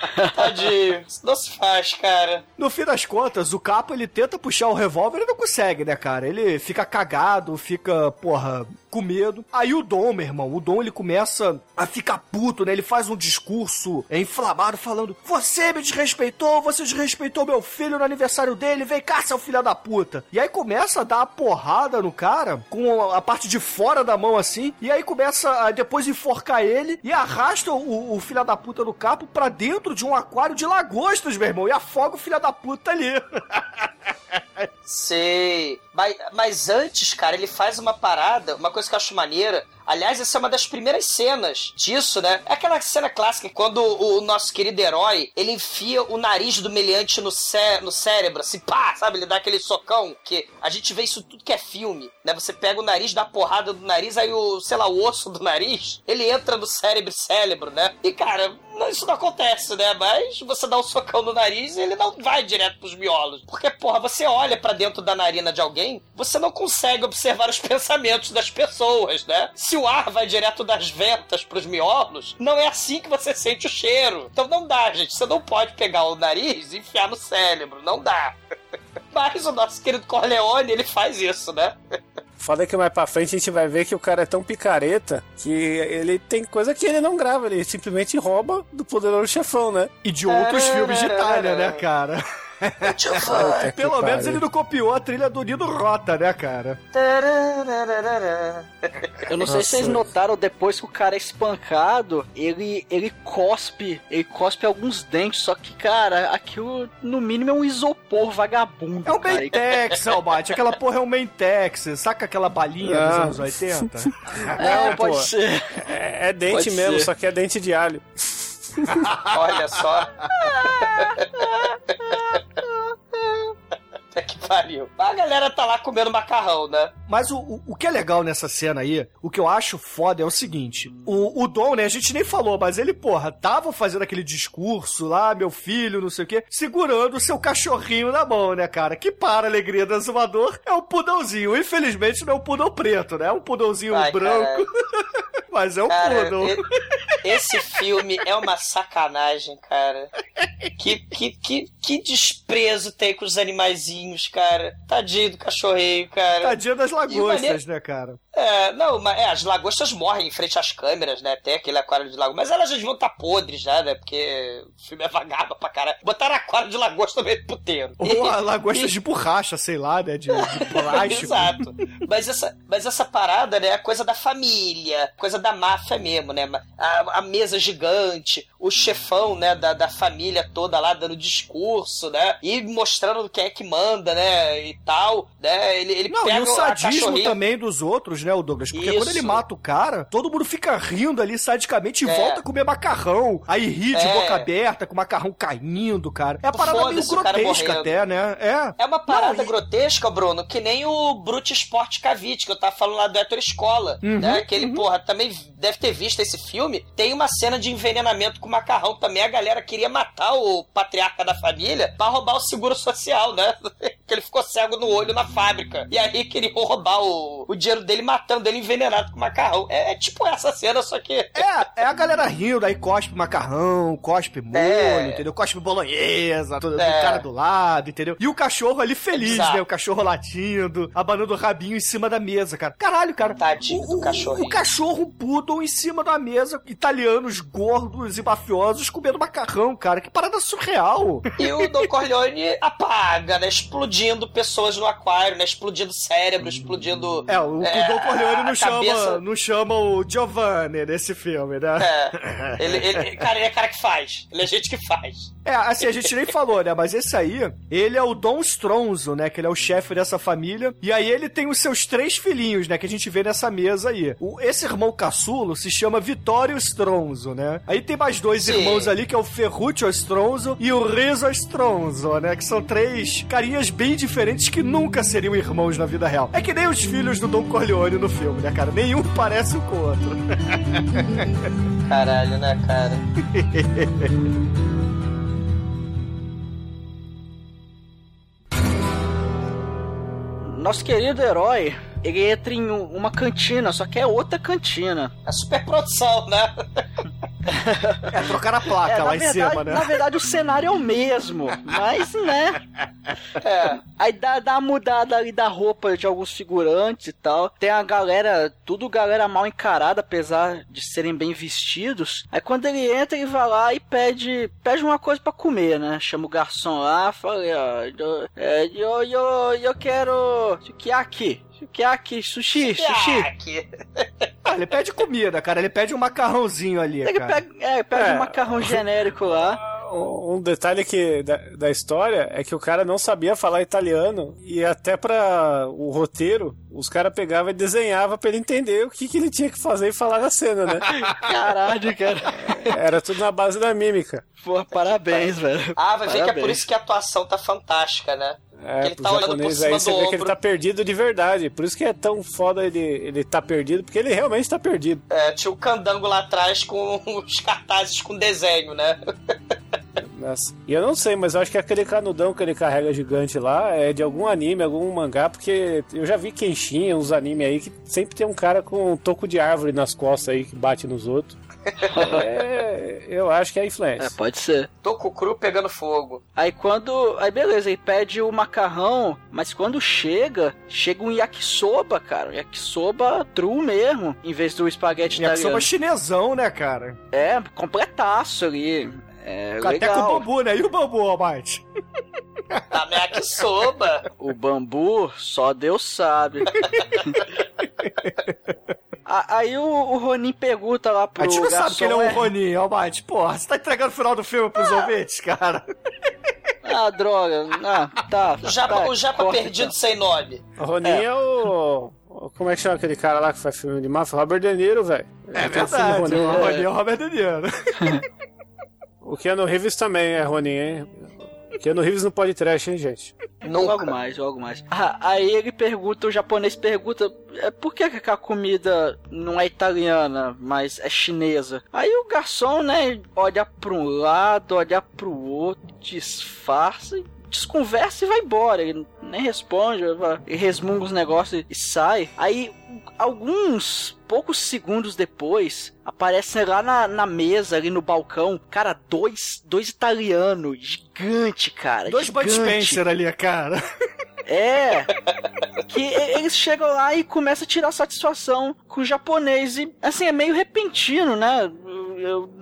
Tadinho. Isso não se faz, cara. No fim das contas, o capo ele tenta puxar o revólver e não consegue, né, cara? Ele fica cagado, fica, porra, com medo. Aí o Dom, meu irmão, o Dom ele começa a ficar puto, né? Ele faz um discurso é, inflamado falando: Você me desrespeitou, você desrespeitou meu filho no aniversário dele, vem cá, seu filho da puta. E aí começa a dar a porrada no cara com a parte de fora da mão assim, e aí começa a depois enforcar ele e arrasta o, o filho da puta do capo pra dentro de um aquário de lagostas, meu irmão, e afoga o filho da puta ali. Sei. Mas, mas antes, cara, ele faz uma parada, uma coisa que eu acho maneira. Aliás, essa é uma das primeiras cenas disso, né? É aquela cena clássica quando o, o nosso querido herói ele enfia o nariz do meliante no, cé no cérebro, assim, pá, sabe? Ele dá aquele socão. Que a gente vê isso tudo que é filme, né? Você pega o nariz, dá porrada do nariz, aí o, sei lá, o osso do nariz, ele entra no cérebro cérebro, né? E, cara, isso não acontece, né? Mas você dá um socão no nariz e ele não vai direto pros miolos. Porque, porra, você olha pra dentro da narina de alguém, você não consegue observar os pensamentos das pessoas, né? Se o ar vai direto das ventas pros miolos, não é assim que você sente o cheiro. Então não dá, gente. Você não pode pegar o nariz e enfiar no cérebro. Não dá. Mas o nosso querido Corleone, ele faz isso, né? Foda que mais pra frente a gente vai ver que o cara é tão picareta que ele tem coisa que ele não grava, ele simplesmente rouba do poderoso chefão, né? E de outros filmes de Itália, né, cara? Pelo menos ele não copiou a trilha do Nino Rota, né, cara? Eu não sei se vocês notaram, depois que o cara é espancado, ele, ele cospe, ele cospe alguns dentes, só que, cara, aquilo no mínimo é um isopor vagabundo. É um. Mentex, Albate. Aquela porra é um Mentex. Saca aquela balinha dos Ah. anos 80? É, Não, pode pô. ser. É, é dente Pode mesmo, ser. só que é dente de alho. Olha só. Puta que pariu. A galera tá lá comendo macarrão, né? Mas o, o, o que é legal nessa cena aí, o que eu acho foda é o seguinte: o, o Dom, né, a gente nem falou, mas ele, porra, tava fazendo aquele discurso lá, meu filho, não sei o quê, segurando o seu cachorrinho na mão, né, cara? Que para a alegria do exumador é um pudãozinho. Infelizmente não é um pudão preto, né? É um pudãozinho Ai, branco, mas é um Cara, esse filme é uma sacanagem, cara. Que, que, que, que desprezo tem com os animaizinhos, cara. Tadinho do cachorrinho, cara. Tadinho das lagostas, maneiro- né, cara? É, não, mas é, as lagostas morrem em frente às câmeras, né? Tem aquele aquário de lagosta. Mas elas já deviam estar podres já, né? Porque o filme é vagabundo pra caralho. Botaram aquário de lagosta no meio do puteiro. Ou a lagosta de borracha, sei lá, né? De, de plástico. Exato. Mas essa, mas essa parada, né, é coisa da família, coisa da máfia mesmo, né? A, a mesa gigante, o chefão, né, da, da família toda lá dando discurso, né? E mostrando quem é que manda, né? E tal, né? Ele, ele Não, pega e o sadismo também dos outros, né, o Douglas? Porque Isso. quando ele mata o cara, todo mundo fica rindo ali sadicamente e É. volta a comer macarrão. Aí ri de É. boca aberta, com o macarrão caindo, cara. É a parada meio grotesca até, né? É. É uma parada Não, e- grotesca, Bruno, que nem o Brute Sport Cavite, que eu tava falando lá do Hétero Escola, Uhum, né? Que ele, porra, também deve ter visto esse filme. Tem uma cena de envenenamento com macarrão também. A galera queria matar o patriarca da família pra roubar o seguro social, né? que ele ficou cego no olho na fábrica. E aí queriam roubar o, o dinheiro dele matando ele envenenado com macarrão. É, é tipo essa cena, só que... É, é a galera rindo, aí cospe macarrão, cospe molho, É. entendeu? Cospe bolonhesa, todo, do É. cara do lado, entendeu? E o cachorro ali feliz, Exato. né? O cachorro latindo, abanando o rabinho em cima da mesa, cara. Caralho, cara. Tadinho do o, cachorrinho. O cachorro poodle em cima da mesa, italianos gordos e mafiosos comendo macarrão, cara. Que parada surreal. E o Don Corleone apaga, né? Explodindo pessoas no aquário, né? Explodindo cérebro, explodindo. É, o, É, o Don Corleone não chama, cabeça- não chama o Giovanni nesse filme, né? É. Ele, ele, cara, ele é cara que faz. Ele é gente que faz. É, assim, a gente nem falou, né? Mas esse aí, ele é o Dom Stronzo, né? Que ele é o chefe dessa família. E aí ele tem os seus três filhinhos, né? Que a gente vê nessa mesa aí. O, esse irmão caçulo se chama Vittorio Stronzo, né? Aí tem mais dois Sim. irmãos ali, que é o Ferruccio Stronzo e o Rizzo Stronzo, né? Que são três carinhas bem diferentes que nunca seriam irmãos na vida real. É que nem os filhos do Don Corleone no filme, né, cara? Nenhum parece um com o outro. Caralho, né, cara? Nosso querido herói, ele entra em um- uma cantina, só que é outra cantina. É super produção, né? É, trocar a placa É, lá na em verdade, cima, né? Na verdade, o cenário é o mesmo, mas, né? É. Aí dá, dá uma mudada ali da roupa de alguns figurantes e tal. Tem a galera, tudo galera mal encarada, apesar de serem bem vestidos. Aí quando ele entra, ele vai lá e pede, pede uma coisa pra comer, né? Chama o garçom lá, fala, ó, eu, é, eu, eu, eu quero sukiyaki. Sukiyaki, sushi, sushi. Ah, que- Ah, ele pede comida, cara. Ele pede um macarrãozinho ali, Ele cara. pega, é, pega É. um macarrão genérico lá. Um detalhe que, da, da história é que o cara não sabia falar italiano e até pra o roteiro, os caras pegavam e desenhavam pra ele entender o que, que ele tinha que fazer e falar na cena, né? Caralho, cara. Era tudo na base da mímica. Pô, parabéns, velho. Ah, vai ver que é por isso que a atuação tá fantástica, né? É, Ele pro tá japonês aí você vê que ele tá perdido de verdade. Por isso que é tão foda ele, ele tá perdido, porque ele realmente tá perdido. É, tinha o candango lá atrás com os cartazes com desenho, né? Nossa. E eu não sei, mas eu acho que aquele canudão que ele carrega gigante lá é de algum anime, algum mangá, porque eu já vi Kenshin, uns animes aí que sempre tem um cara com um toco de árvore nas costas aí que bate nos outros. É, eu acho que é É, influência. pode ser. Toco cru pegando fogo. Aí quando. Aí beleza, ele pede o macarrão, mas quando chega, chega um yakisoba, cara. Yakisoba true mesmo, em vez do espaguete Yakisoba italiano. chinesão, né, cara? É, completaço ali. É Até com legal. o bambu, né? E o bambu, Almighty? Tá meio que soba. O bambu, só Deus sabe. Aí o, o Ronin pergunta lá pro A gente não sabe garçom, que ele é um "É, Ronin, Almighty. Porra, você tá entregando o final do filme pros ouvintes, cara? Ah, droga. Ah, tá. O japa, tá, o japa corta, perdido então. sem nome. O Ronin é. o. o- Como é que chama aquele cara lá que faz filme de máfia? Robert De Niro, velho. É verdade. Ronin O lá. Ronin é o Robert De Niro. O Keanu Reeves também é Ronin, hein? Keanu Reeves não pode trash, hein, gente? Logo Nunca. mais, logo mais. Ah, aí ele pergunta, o japonês pergunta, é, por que que a comida não é italiana, mas é chinesa? Aí o garçom, né, olha pra um lado, olha pro outro, disfarça, e desconversa e vai embora. Ele nem responde, ele resmunga os negócios e sai. Aí alguns poucos segundos depois, aparecem lá na, na mesa, ali no balcão, cara, dois, dois italianos, gigante, cara. Dois Bud. Spencer ali, cara. É. Que eles chegam lá e começam a tirar satisfação com o japonês. E, assim, é meio repentino, né?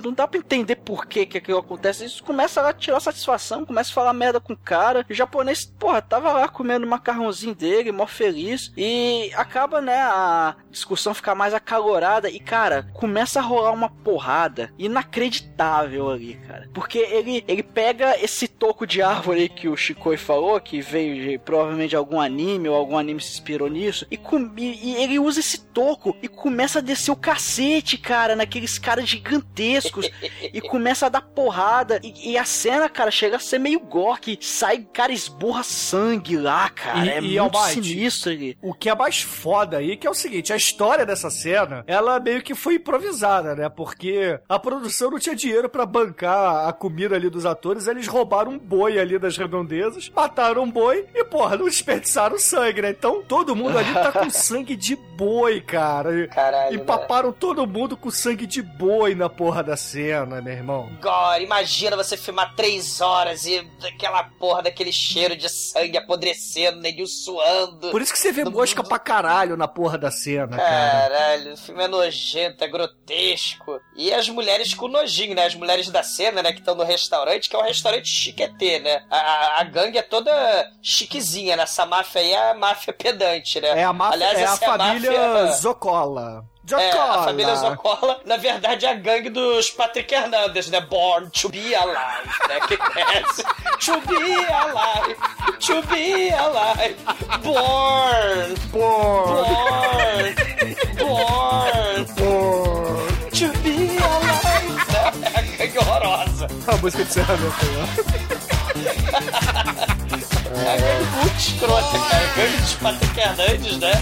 Não dá pra entender por que que aquilo acontece. Isso começa a tirar satisfação, começa a falar merda com o cara. O japonês, porra, tava lá comendo o macarrãozinho dele, mó feliz. E acaba, né, a discussão ficar mais acalorada. E, cara, começa a rolar uma porrada inacreditável ali, cara. Porque ele, ele pega esse toco de árvore que o Shikoi falou, que veio de, provavelmente de algum anime, ou algum anime se inspirou nisso. E, com, e, e ele usa esse toco e começa a descer o cacete, cara, naqueles caras gigantescos. e começa a dar porrada. E, e a cena, cara, chega a ser meio gore, que sai, cara, esborra sangue lá, cara. E- é e, muito sinistro ali. O que é mais foda aí, que é o seguinte, a história dessa cena, ela meio que foi improvisada, né? Porque a produção não tinha dinheiro pra bancar a comida ali dos atores, eles roubaram um boi ali das redondezas, mataram um boi e, porra, não desperdiçaram sangue, né? Então todo mundo ali tá com sangue de boi, cara. E, Caralho, e né? paparam todo mundo com sangue de boi na porra da cena, meu irmão. Agora, imagina você filmar três horas e aquela porra daquele cheiro de sangue apodrecendo, neguinho suando. Por isso que você vê mosca pra caralho na porra da cena, cara. Caralho, o filme é nojento, é grotesco. E as mulheres com nojinho, né? As mulheres da cena, né? Que estão no restaurante, que é um restaurante chiquetê, né? A, a, a gangue é toda chiquezinha, né? Essa máfia aí é a máfia pedante, né? É a, máfia, Aliás, é a é a família máfia- Zocola. É, Zocola. a família Zocola, na verdade, é a gangue dos Patrick Hernandez, né? Born to be alive, né? Que conhece? To be alive, to be alive, born, Born. born, born, to be alive. Né? É a gangue horrorosa. A música de encerramento aí, É a gangue muito escrota, cara. A gangue dos Patrick Hernandez, né?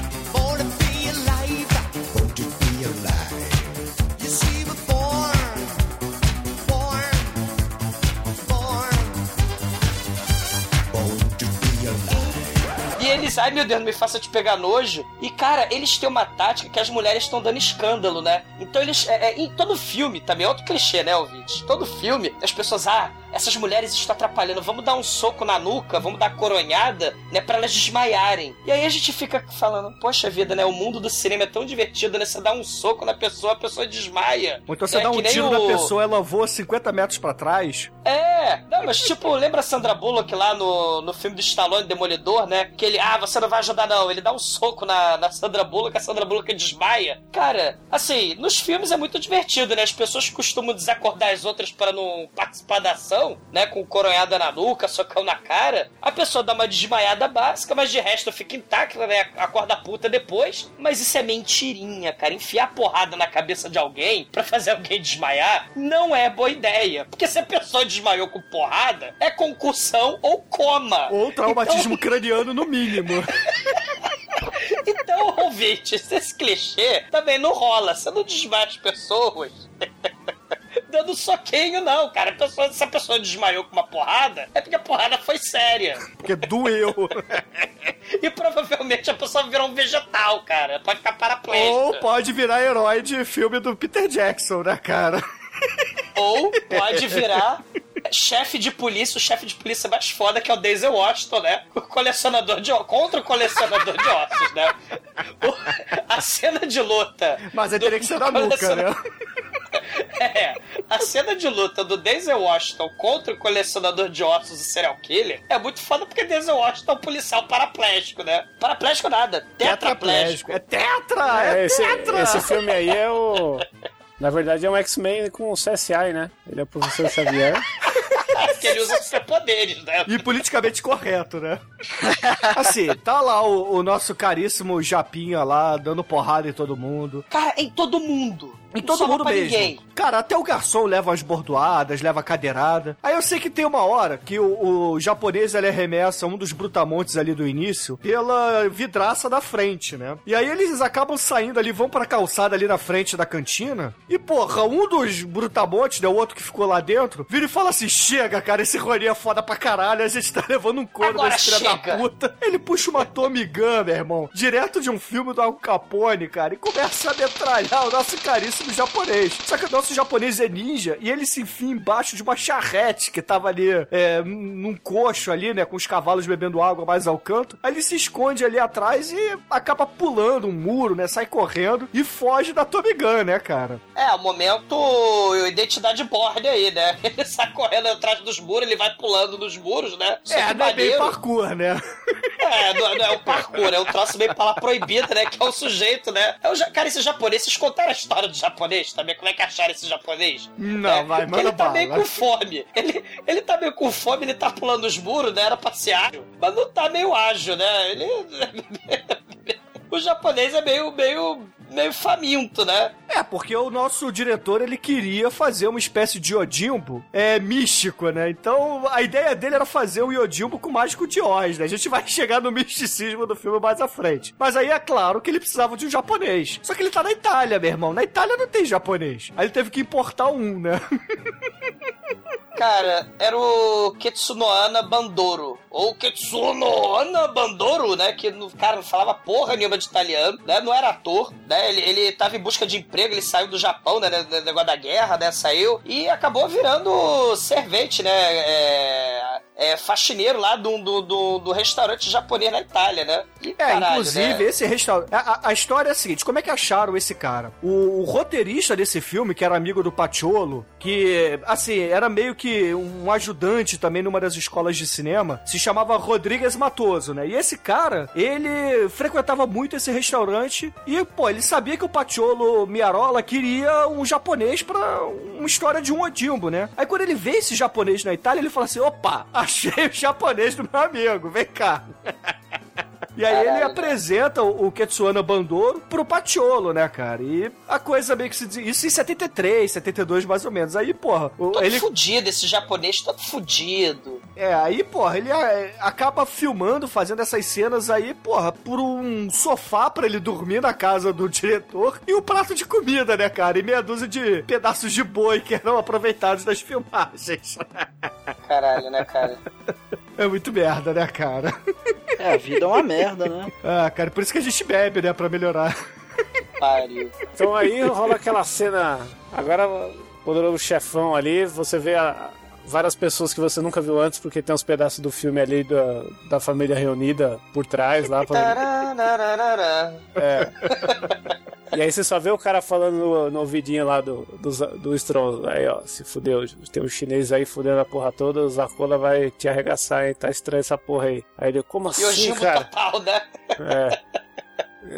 E eles, ai meu Deus, não me faça te pegar nojo. E cara, eles têm uma tática que as mulheres estão dando escândalo, né? Então eles. É, é, em todo filme, também é outro clichê, né, ouvinte? Todo filme, as pessoas, ah, essas mulheres estão atrapalhando, vamos dar um soco na nuca, vamos dar coronhada, né, pra elas desmaiarem. E aí a gente fica falando, poxa vida, né, o mundo do cinema é tão divertido, né? Você dá um soco na pessoa, a pessoa desmaia. Ou então você É dá um que tiro o- na pessoa, ela voa 50 metros pra trás. É, não, mas tipo, lembra a Sandra Bullock lá no, no filme do Stallone Demolidor, né? Que ele, ah, você não vai ajudar não. Ele dá um soco na, na Sandra Bullock, a Sandra Bullock desmaia. Cara, assim, nos filmes é muito divertido, né? As pessoas costumam desacordar as outras para não participar da ação, né? Com coronhada na nuca, socão na cara. A pessoa dá uma desmaiada básica, mas de resto fica intacta, né? Acorda puta depois. Mas isso é mentirinha, cara. Enfiar porrada na cabeça de alguém pra fazer alguém desmaiar não é boa ideia. Porque se a pessoa desmaiou com porrada, é concussão ou coma. Ou traumatismo craniano, no mínimo. Então, ouvintes, esse clichê também não rola. Você não desmaia as pessoas. Dando soquinho, não, cara. Pessoa- se a pessoa desmaiou com uma porrada, é porque a porrada foi séria. Porque doeu. E provavelmente a pessoa virou um vegetal, cara. Pode ficar paraplégica. Ou pode virar herói de filme do Peter Jackson, né, cara? Ou pode virar chefe de polícia, o chefe de polícia mais foda, que é o Daisy Washington, né? O colecionador de. Contra o colecionador de ossos, né? O- a cena de luta. Mas aí teria que ser do na nuca, né? É, a cena de luta do Denzel Washington contra o colecionador de ossos e serial killer é muito foda porque Denzel Washington é um policial paraplégico, né? Paraplégico nada, tetraplégico. É tetra! É, É, esse, tetra! esse filme aí é o. Na verdade é um X-Men com o CSI, né? Ele é o professor Xavier. Porque ele usa superpoderes, né? E politicamente correto, né? Assim, tá lá o, o nosso caríssimo Japinha lá, dando porrada em todo mundo. Cara, em todo mundo. Não todo mundo pra mesmo. ninguém. Cara, até o garçom leva as bordoadas, leva a cadeirada. Aí eu sei que tem uma hora que o, o japonês ele arremessa um dos brutamontes ali do início pela vidraça da frente, né? E aí eles acabam saindo ali, vão pra calçada ali na frente da cantina. E porra, um dos brutamontes, né, o outro que ficou lá dentro, vira e fala assim: chega, cara, esse Rony é foda pra caralho, a gente tá levando um couro Agora desse filho da puta. Ele puxa uma Tommy Gun, meu irmão, direto de um filme do Al Capone, cara, e começa a metralhar o nosso caríssimo japonês. Só que o nosso japonês é ninja e ele se enfia embaixo de uma charrete que tava ali é, num coxo ali, né, com os cavalos bebendo água mais ao canto. Aí ele se esconde ali atrás e acaba pulando um muro, né, sai correndo e foge da Tommy Gun, né, cara? É, o momento identidade borne aí, né? Ele sai correndo atrás dos muros, ele vai pulando nos muros, né? Só é, não é bem parkour, né? É, não, não é o parkour, é um troço meio pala proibida, né? Que é o sujeito, né? É o, cara, esse japonês, vocês contaram a história do japonês também? Como é que acharam esse japonês? Não, É, vai, manda ele tá bala. meio com fome. Ele, ele tá meio com fome, ele tá pulando os muros, né? Era pra ser ágil, mas não tá meio ágil, né? Ele. o japonês é meio, meio, meio faminto, né? É, porque o nosso diretor, ele queria fazer uma espécie de Yodimbo é, místico, né? Então, a ideia dele era fazer o Yodimbo com o Mágico de Oz, né? A gente vai chegar no misticismo do filme mais à frente. Mas aí é claro que ele precisava de um japonês. Só que ele tá na Itália, meu irmão. Na Itália não tem japonês. Aí ele teve que importar um, né? Cara, era o Ketsunoana Bandoro. Ou Ketsunoana Bandoro, né? Que o cara não falava porra nenhuma de italiano, né? Não era ator, né? Ele, ele tava em busca de emprego, ele saiu do Japão, né? do Negócio da guerra, né? Saiu e acabou virando servente, né? É, é, faxineiro lá do, do, do, do restaurante japonês na Itália, né? E, É, caralho, inclusive, né? esse restaurante. A, a- a história é a seguinte: como é que acharam esse cara? O, o roteirista desse filme, que era amigo do Paciolo, que, assim, era meio que um ajudante também numa das escolas de cinema, se chamava Rodrigues Matoso, né? E esse cara, ele frequentava muito esse restaurante e, pô, ele sabia que o Paciolo Miarola queria um japonês pra uma história de um Odimbo, né? Aí quando ele vê esse japonês na Itália, ele fala assim: opa, achei o japonês do meu amigo, vem cá. E aí ele apresenta o, o Ketsuana Bandoro pro Patiolo, né, cara? E a coisa meio que se diz. Isso em 73, 72 mais ou menos. Aí, porra, o- Todo ele. fudido, esse japonês todo fudido. É, aí, porra, ele é, acaba filmando, fazendo essas cenas aí, porra, por um sofá pra ele dormir na casa do diretor e um prato de comida, né, cara? E meia dúzia de pedaços de boi que eram aproveitados das filmagens. Caralho, né, cara? É muito merda, né, cara? É, a vida é uma merda, né? Ah, cara, por isso que a gente bebe, né, pra melhorar. Pariu. Então aí rola aquela cena. Agora, poderoso chefão ali, você vê a- várias pessoas que você nunca viu antes, porque tem uns pedaços do filme ali da, da família reunida por trás lá. pra-. É. E aí você só vê o cara falando no, no ouvidinho lá do, do, do Strong. Aí, ó, se fudeu. Tem um chinês aí fudendo a porra toda, o Zakola vai te arregaçar, hein? Tá estranho essa porra aí. Aí ele, como assim, Yojimbo cara? total, né? É.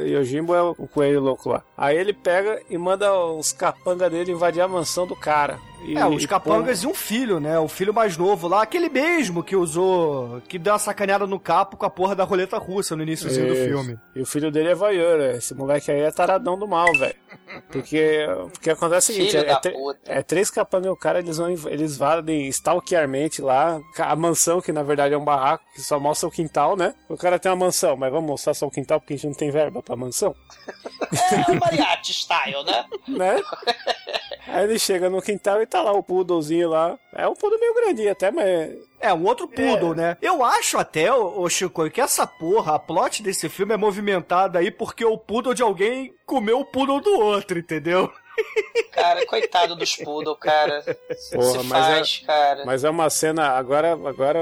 Yojimbo é o coelho louco lá. Aí ele pega e manda os capanga dele invadir a mansão do cara. E- É, os e capangas e um filho, né? O filho mais novo lá, aquele mesmo que usou. que deu uma sacaneada no capo com a porra da roleta russa no iníciozinho do filme. E o filho dele é voyeur, né? esse moleque aí é taradão do mal, velho. Porque, porque acontece o seguinte, é, puta. é três capangas e o cara, eles vão, eles invadem stalkearmente lá, a mansão, que na verdade é um barraco, que só mostra o quintal, né? O cara tem uma mansão, mas vamos mostrar só o quintal porque a gente não tem verba pra mansão, É o mariachi style, né? né? Aí ele chega no quintal e tá lá o poodlezinho lá. É um poodle meio grandinho até, mas É, um outro poodle, né? Eu acho até, ô, ô Chico, que essa porra, a plot desse filme é movimentada aí porque o poodle de alguém comeu o poodle do outro, entendeu? Cara, coitado dos poodle, cara. Porra, Se mas é- faz, cara. Mas é uma cena. Agora, agora,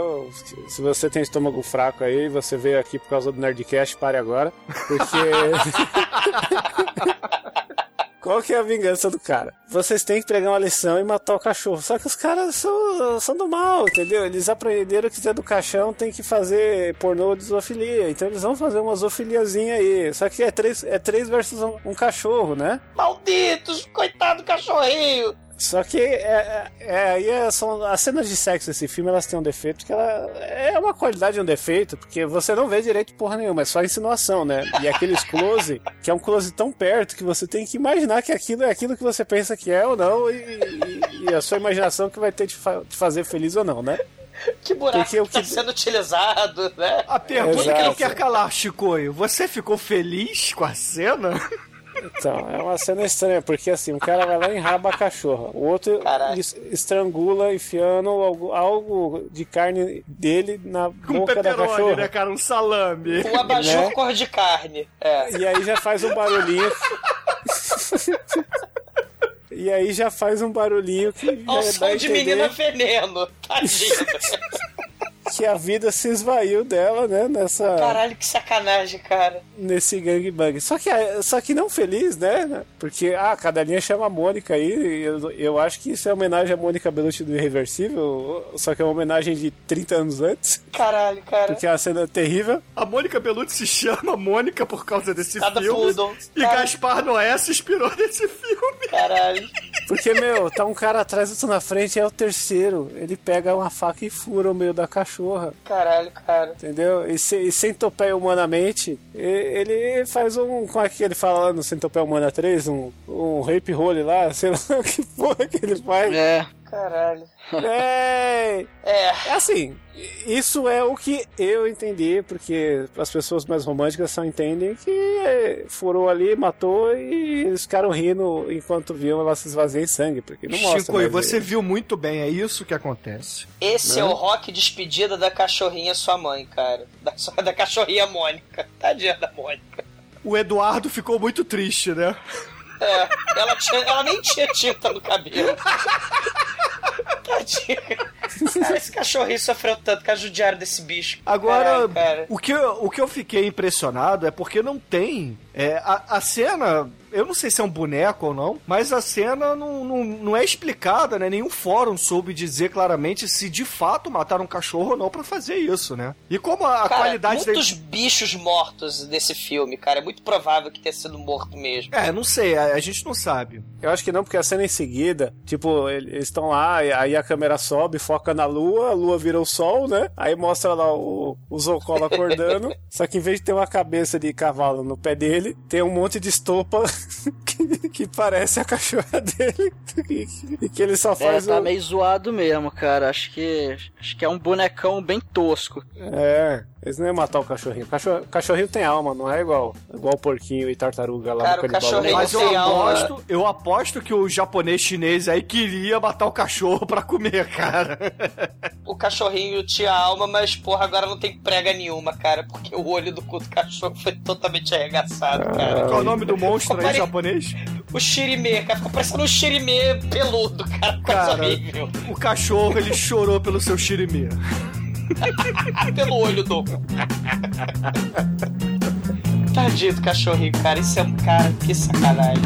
se você tem estômago fraco aí, você veio aqui por causa do Nerdcast, pare agora. Porque. Qual que é a vingança do cara? Vocês têm que pegar uma lição e matar o cachorro. Só que os caras são, são do mal, entendeu? Eles aprenderam que do caixão tem que fazer pornô de zoofilia. Então eles vão fazer uma zoofiliazinha aí. Só que é três, é três versus um, um cachorro, né? Malditos, coitado do cachorrinho. Só que é, é, é, aí é- são, as cenas de sexo desse filme elas têm um defeito que ela é uma qualidade e um defeito, porque você não vê direito porra nenhuma, é só insinuação, né? E aqueles close, que é um close tão perto que você tem que imaginar que aquilo é aquilo que você pensa que é ou não, e, e- e a sua imaginação que vai ter de fa- te fazer feliz ou não, né? Que buraco Porque que tá que- sendo utilizado, né? A pergunta que não quer calar, Chicoio, você ficou feliz com a cena? Então, é uma cena estranha, porque assim, um cara vai lá e enraba a cachorra, o outro es- estrangula enfiando algo, algo de carne dele na Com boca da pepperoni, cachorra. né, cara? Um salame. Um abajur Né? cor de carne. É. E aí já faz um barulhinho. e aí já faz um barulhinho que Ao som de entender menina veneno. Tadinho. que a vida se esvaiu dela, né? Nessa, Caralho, que sacanagem, cara. nesse gangbang. Só que, só que não feliz, né? Porque ah, a cadelinha chama a Mônica aí. Eu, eu acho que isso é homenagem à Mônica Bellucci do Irreversível. Só que é uma homenagem de 30 anos antes. Caralho, cara. Porque é uma cena terrível. A Mônica Bellucci se chama Mônica por causa desse Cada filme. poodle. E Cara. Gaspar Noé se inspirou nesse filme. Caralho. Porque, meu, tá um cara atrás, outro na frente, é o terceiro. Ele pega uma faca e fura o meio da cachorra. Caralho, cara. Entendeu? E, se, e centopeia humanamente, ele faz um. Como é que ele fala lá no Centopeia Humana 3? Um, um rape role lá, sei lá o que porra que ele faz. É. Caralho. É, É. é assim, isso é o que eu entendi, porque as pessoas mais românticas só entendem que é, furou ali, matou e eles ficaram rindo enquanto viam ela se esvaziar em sangue, porque não mostra. Chicoio, mais você viu muito bem, é isso que acontece. Esse é o rock despedida da cachorrinha sua mãe, cara. Da, da cachorrinha Mônica. Tadinha da Mônica. O Eduardo ficou muito triste, né? É, ela, tinha, ela nem tinha tinta no cabelo. Tadinha. Cara, esse cachorrinho sofreu tanto com a judiaram desse bicho. Agora, Caralho, cara. o que, eu- o que eu fiquei impressionado é porque não tem. é, a, a cena, eu não sei se é um boneco ou não, mas a cena não, não, não é explicada, né? Nenhum fórum soube dizer claramente se de fato mataram um cachorro ou não pra fazer isso, né? E como a, a Cara, qualidade muitos da. bichos mortos desse filme, cara. É muito provável que tenha sido morto mesmo. É, não sei, a, a gente não sabe. Eu acho que não, porque a cena em seguida, tipo, ele- eles estão lá, aí a câmera sobe, foca na lua, a lua vira o sol, né? Aí mostra lá o, o Zocolo acordando, só que em vez de ter uma cabeça de cavalo no pé dele, tem um monte de estopa que, que parece a cachorra dele, e, que ele só É, faz tá o... meio zoado mesmo, cara. Acho que acho que é um bonecão bem tosco. É, eles não iam matar o cachorrinho. O cachorro, cachorrinho tem alma, não é igual, igual o porquinho e tartaruga lá Cara, no cachorrinho- Mas eu alma. aposto, eu aposto que o japonês chinês aí queria matar o cachorro pra comer, cara. O cachorrinho tinha alma, mas porra, agora não tem prega nenhuma, cara. Porque o olho do cu do cachorro foi totalmente arregaçado, cara. Qual é o nome do monstro aí Pare- japonês? O Shirimê, cara. Ficou parecendo um Shirimê peludo, cara. Cara, horrível. o cachorro ele chorou pelo seu shirimê. Ah, pelo olho do. Tadinho do cachorrinho, cara. Isso é um cara, que sacanagem.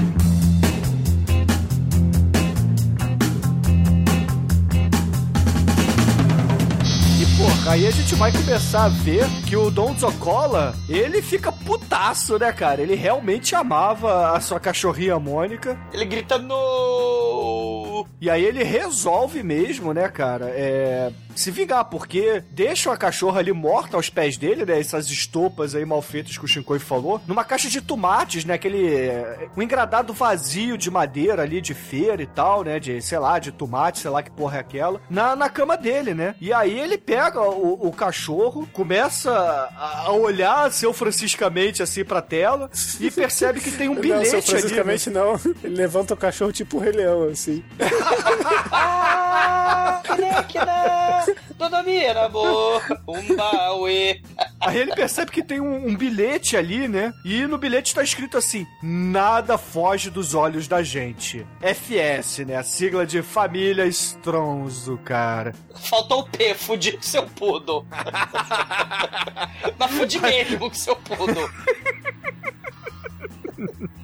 Aí a gente vai começar a ver que o Don Zocola, ele fica putaço, né, cara? Ele realmente amava a sua cachorrinha Mônica. Ele grita no. E aí ele resolve mesmo, né, cara, é, se vingar, porque deixa a cachorra ali morta aos pés dele, né, essas estopas aí mal feitas que o Shinkoi falou, numa caixa de tomates, né, aquele, é, um engradado vazio de madeira ali de feira e tal, né, de, sei lá, de tomate, sei lá que porra é aquela, na, na cama dele, né. E aí ele pega o, o cachorro, começa a, a olhar seu franciscamente assim pra tela e percebe que tem um Não, bilhete seu ali. né? Franciscamente não. Ele levanta o cachorro tipo o Rei Leão, assim. Ah, Krekina! Dodomira, amor! Umbaue! Aí ele percebe que tem um, um bilhete ali, né? E no bilhete tá escrito assim: Nada foge dos olhos da gente. FS, né? A sigla de Família Stronzo, cara. Faltou o P, fudi com seu pudo. Mas fudi mesmo com seu pudo.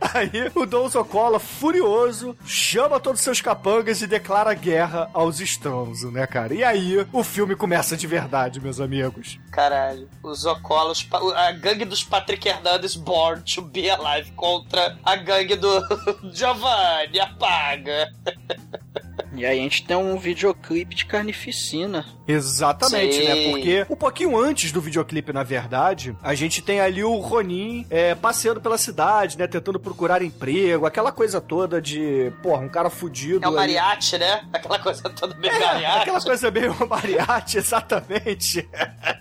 aí o Dom Zocola, furioso, chama todos os seus capangas e declara guerra aos Stronzo, né, cara? E aí o filme começa de verdade, meus amigos. Caralho, os Zocolos, a gangue dos Patrick Hernandez Born to Be Alive contra a gangue do Giovanni, apaga. E aí a gente tem um videoclipe de carnificina. Exatamente, Sim. né? Porque um pouquinho antes do videoclipe, na verdade, a gente tem ali o Ronin é, passeando pela cidade, né? Tentando procurar emprego, aquela coisa toda de, porra, um cara fudido. É o aí. mariachi, né? Aquela coisa toda meio mariachi. Aquela coisa meio mariachi, exatamente.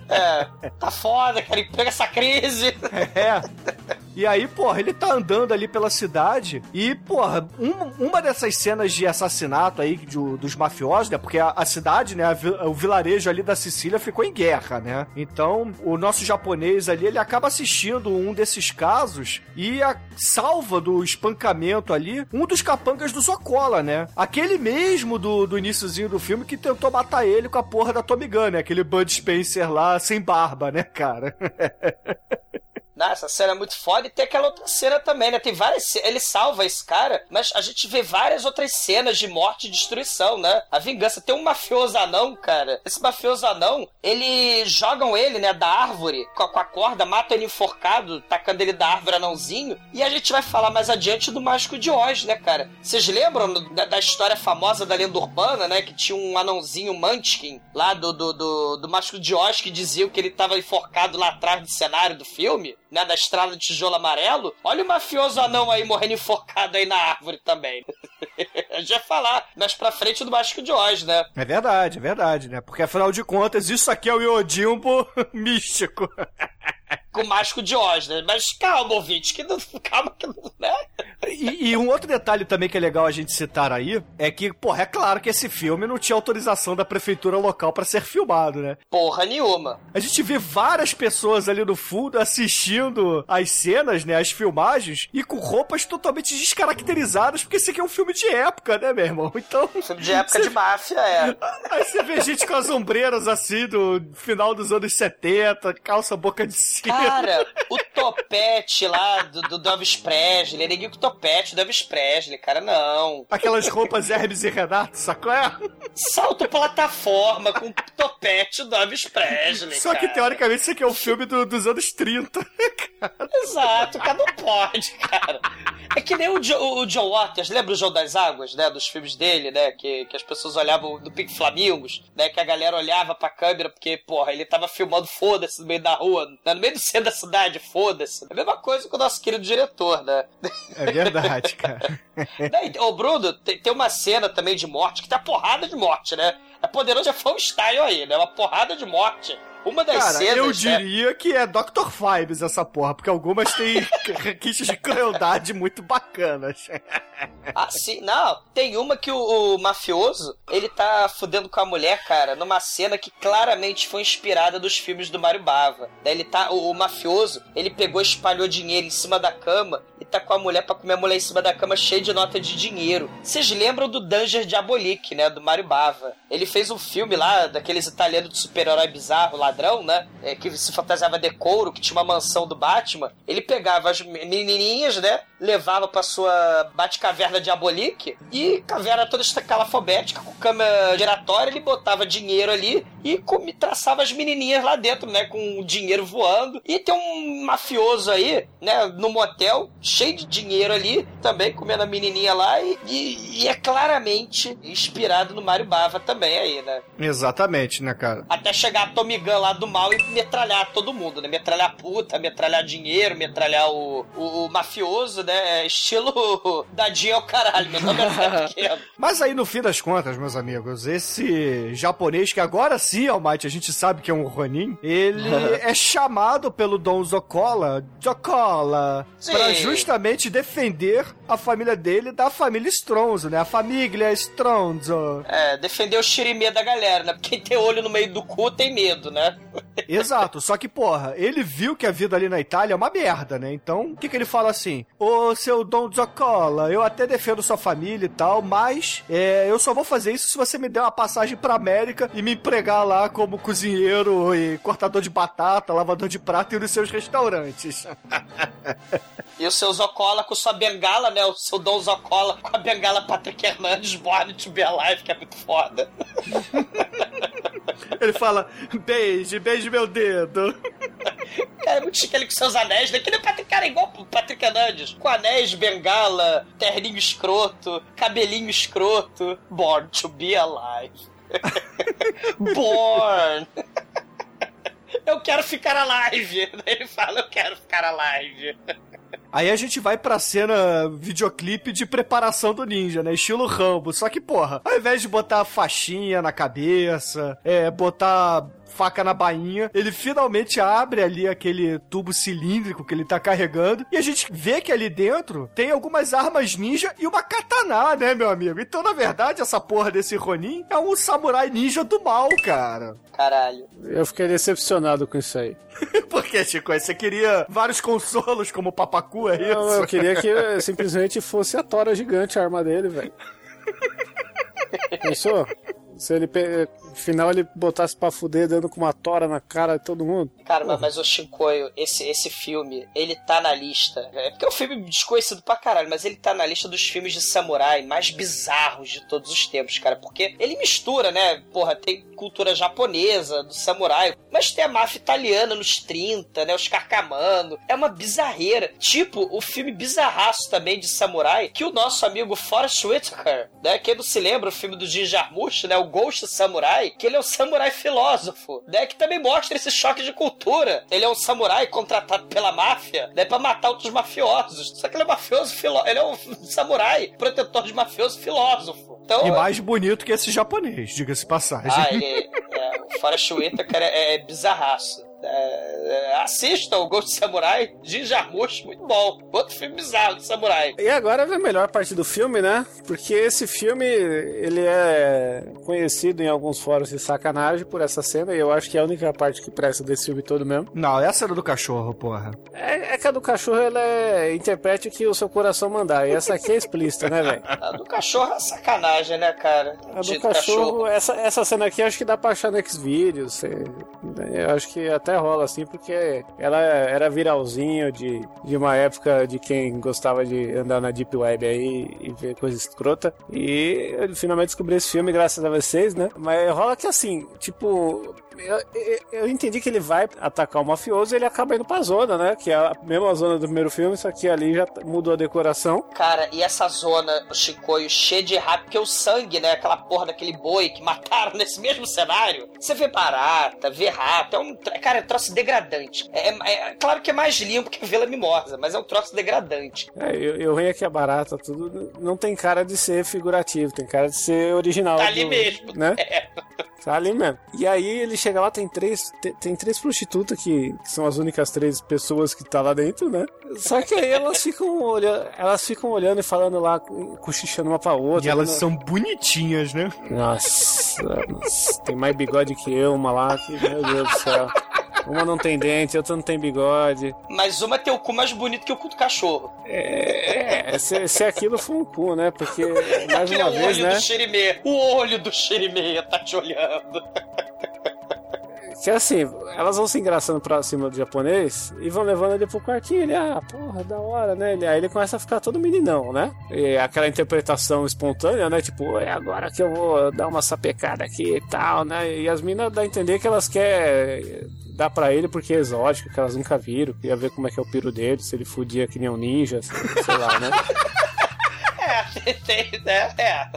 É, tá foda, cara, pega essa crise. É. E aí, porra, ele tá andando ali pela cidade e, porra, um- uma dessas cenas de assassinato aí de- dos mafiosos, né? Porque a, a cidade, né? a o vilarejo ali da Sicília ficou em guerra, né? Então, o nosso japonês ali, ele acaba assistindo um desses casos e a salva do espancamento ali um dos capangas do Zocola, né? Aquele mesmo do, do iníciozinho do filme que tentou matar ele com a porra da Tommy Gun, né? Aquele Bud Spencer lá sem barba, né, cara? Nossa, essa cena é muito foda. E tem aquela outra cena também, né? Tem várias. Ele salva esse cara, mas a gente vê várias outras cenas de morte e destruição, né? A vingança. Tem um mafioso anão, cara. Esse mafioso anão, ele jogam ele, né, da árvore com a, com a corda, matam ele enforcado, tacando ele da árvore anãozinho. E a gente vai falar mais adiante do Mágico de Oz, né, cara? Vocês lembram da, da história famosa da lenda urbana, né? Que tinha um anãozinho Munchkin lá do, do, do, do Mágico de Oz que diziam que ele tava enforcado lá atrás do cenário do filme, né? Da estrada de tijolo amarelo. Olha o mafioso anão aí morrendo enforcado aí na árvore também. a gente vai falar mais pra frente do Mágico de Oz, né? É verdade, é verdade, né? Porque afinal de contas, isso aqui é o Yodimbo místico. Com o Mágico de Oz, né? Mas calma, ouvinte, que não. Calma que não. Né? E, e um outro detalhe também que é legal a gente citar aí é que, porra, é claro que esse filme não tinha autorização da prefeitura local pra ser filmado, né? Porra nenhuma. A gente vê várias pessoas ali no fundo assistindo as cenas, né? As filmagens, e com roupas totalmente descaracterizadas, porque esse aqui é um filme de época, né, meu irmão? Então. Filme de época de máfia, é. Aí você vê gente com as ombreiras assim do final dos anos 70, calça boca de sino. Cara, o topete lá do, do, do Elvis Presley, ninguém com topete do Elvis Presley, cara, não. Aquelas roupas Hermes e Renato, sacou? É? Salto plataforma com topete do Elvis Presley. Só que cara. teoricamente isso aqui é um filme do- dos anos 30. Exato, cara, não pode, cara. É que nem o, Jo- o John Waters, lembra o João das Águas, né? Dos filmes dele, né? Que, que as pessoas olhavam do Pink Flamingos, né? Que a galera olhava pra câmera porque, porra, ele tava filmando foda-se no meio da rua, né, no meio do centro da cidade, foda-se. É a mesma coisa com o nosso querido diretor, né? É verdade, cara. Daí, Ô, Bruno, tem, tem uma cena também de morte que tá porrada de morte, né? É poderoso é fã style aí, né? Uma porrada de morte. Uma das Cara, cenas. eu né? diria que é Dr. Fibes essa porra, porque algumas têm requisitos de crueldade muito bacanas. Ah, sim, não. Tem uma que o, o mafioso, ele tá fudendo com a mulher, cara, numa cena que claramente foi inspirada dos filmes do Mario Bava. Daí ele tá, o, o mafioso, ele pegou e espalhou dinheiro em cima da cama e tá com a mulher pra comer a mulher em cima da cama cheia de nota de dinheiro. Vocês lembram do Danger Diabolique, né, do Mario Bava? Ele fez um filme lá, daqueles italianos de super-herói bizarro, ladrão, né, é, que se fantasiava de couro, que tinha uma mansão do Batman. Ele pegava as menininhas, né, levava pra sua Batcaverna Diabolique e caverna toda escalafobética, com câmera giratória, ele botava dinheiro ali e traçava as menininhas lá dentro, né, com o dinheiro voando. E tem um mafioso aí, né, no motel, cheio de dinheiro ali, também comendo a menininha lá e, e- e é claramente inspirado no Mario Bava também aí, né. Exatamente, né, cara? Até chegar a Tommy Gun lá do mal e metralhar todo mundo, né? Metralhar puta, metralhar dinheiro, metralhar o, o, o mafioso, né? Estilo dadinho ao caralho, meu nome é Pequeno. Mas aí, no fim das contas, meus amigos, esse japonês, que agora sim, Almighty, a gente sabe que é um Ronin, ele é chamado pelo Dom Zocola, Zocola, pra justamente defender a família dele da família Stronzo, né? A família Stronzo. É, defender o xirimê da galera, né? Quem tem olho no meio do cu tem medo, né? Exato, só que, porra, ele viu que a vida ali na Itália é uma merda, né? Então, o que, que ele fala assim? Ô, seu Dom Zoccola, eu até defendo sua família e tal, mas é, eu só vou fazer isso se você me der uma passagem pra América e me empregar lá como cozinheiro e cortador de batata, lavador de prato e nos seus restaurantes. E o seu Zocola com sua bengala, né? O seu Dom Zocola com a bengala Patrick Hernandes, Born to be Alive, que é muito foda. ele fala, beije, beije meu dedo. Cara, é muito chique ele com seus anéis, né? Que nem Patrick, cara, é igual o Patrick Hernandes. Com anéis, bengala, terninho escroto, cabelinho escroto. Born to be alive. Born. Eu quero ficar alive. Ele fala, eu quero ficar alive. Aí a gente vai pra cena videoclipe de preparação do ninja, né? Estilo Rambo. Só que, porra, ao invés de botar faixinha na cabeça, é, botar faca na bainha, ele finalmente abre ali aquele tubo cilíndrico que ele tá carregando e a gente vê que ali dentro tem algumas armas ninja e uma katana, né, meu amigo? Então, na verdade, essa porra desse Ronin é um samurai ninja do mal, cara. Caralho. Eu fiquei decepcionado com isso aí. Por que, Chico? Você queria vários consolos como o É isso? Não, eu queria que simplesmente fosse a tora gigante a arma dele, velho. Pensou? Se ele, pe- no final, ele botasse pra fuder dando com uma tora na cara de todo mundo. Cara, mas, mas o Shinkoio, esse, esse filme, ele tá na lista. É porque é um filme desconhecido pra caralho, mas ele tá na lista dos filmes de samurai mais bizarros de todos os tempos, cara. Porque ele mistura, né? Porra, tem cultura japonesa, do samurai, mas tem a máfia italiana nos 30, né? Os carcamano. É uma bizarreira. Tipo, o filme bizarraço também de samurai, que o nosso amigo Forrest Whitaker, né? Quem não se lembra, o filme do Jin Jarmusch, né? O Ghost Samurai, que ele é um samurai filósofo, né? Que também mostra esse choque de cultura. Ele é um samurai contratado pela máfia, né? Pra matar outros mafiosos. Só que ele é mafioso filósofo. Ele é um samurai, protetor de mafioso filósofo. Então, E mais bonito que esse japonês, diga-se passagem. ah, ele, é, o Forrest Whitaker é, é bizarraço. É, é, assista o Ghost Samurai de Jarmusch, muito bom. Outro filme bizarro de samurai. E agora vem a melhor parte do filme, né? Porque esse filme, ele é conhecido em alguns fóruns de sacanagem por essa cena, e eu acho que é a única parte que presta desse filme todo mesmo. Não, essa era do cachorro, porra. É, é que a do cachorro, ela é interprete o que o seu coração mandar, e essa aqui é explícita, né, velho? A do cachorro é sacanagem, né, cara? A do De cachorro, essa, essa cena aqui acho que dá pra achar no Xvideos. cê- Eu acho que até rola assim, porque ela era viralzinho de, de uma época de quem gostava de andar na Deep Web aí e ver coisa escrota. E eu finalmente descobri esse filme graças a vocês, né? Mas rola que assim, tipo. Eu, eu- eu entendi que ele vai atacar o mafioso e ele acaba indo pra zona, né? Que é a mesma zona do primeiro filme, só que ali já mudou a decoração. Cara, e essa zona, o Chicoio, cheia de rato, porque o sangue, né? Aquela porra daquele boi que mataram nesse mesmo cenário. Você vê barata, vê rato, é um. Cara, é um troço degradante. É, é- é claro que é mais limpo que a Vila Mimosa, mas é um troço degradante. É, eu, eu venho aqui a barata, tudo. Não tem cara de ser figurativo, tem cara de ser original. Tá ali do- mesmo. Né? É. Tá ali mesmo. E aí ele chega lá, tem três, tem, tem três prostitutas que, que são as únicas três pessoas que tá lá dentro, né? Só que aí elas ficam olhando, elas ficam olhando e falando lá, cochichando uma pra outra. E elas né? são bonitinhas, né? Nossa, nossa, tem mais bigode que eu, uma lá que, meu Deus do céu. Uma não tem dente, outra não tem bigode. Mas uma tem o cu mais bonito que o cu do cachorro. É, se, se aquilo for um cu, né? Porque, mais Aquele é uma o vez, olho né? do Shirimê. O olho do Shirimê tá te olhando. Que assim, elas vão se engraçando pra cima do japonês e vão levando ele pro quartinho. Ele, ah, porra, da hora, né? Ele, aí ele começa a ficar todo meninão, né? E aquela interpretação espontânea, né? Tipo, é agora que eu vou dar uma sapecada aqui e tal, né? E as minas dá a entender que elas querem dar pra ele porque é exótico, que elas nunca viram, queria ver como é que é o piro dele, se ele fudia que nem um ninja, sei, lá, né? É, tem, né? É.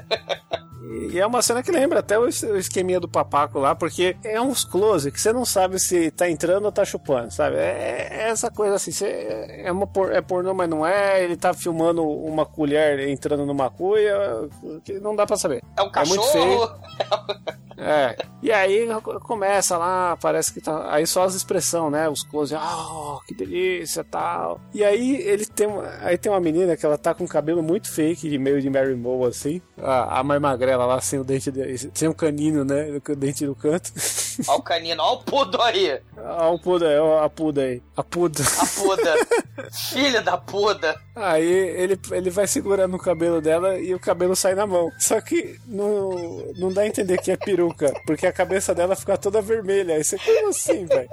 E é uma cena que lembra até o es- o esqueminha do papaco lá, porque é uns close que você não sabe se tá entrando ou tá chupando, sabe? É, é essa coisa assim, é, uma por, é pornô, mas não é, ele tá filmando uma colher entrando numa cuia, que não dá pra saber. É um muito feio. cachorro. É. E aí começa lá, parece que tá. Aí só as expressões, né? Os close, ah, que delícia tal. E aí ele tem. uma- Aí tem uma menina que ela tá com cabelo muito fake, de meio de Mary Moe, assim. A, a mais magrela lá sem o dente, de- sem o canino, né? O dente no canto. Ó o canino, ó o pudo aí. Ah, o puda, é, ó, a puda aí. A puda. A puda. Filha da puda. Aí ele, ele vai segurando o cabelo dela e o cabelo sai na mão. Só que não, não dá a entender que é peruca, porque a cabeça dela fica toda vermelha. Aí você, como assim, velho?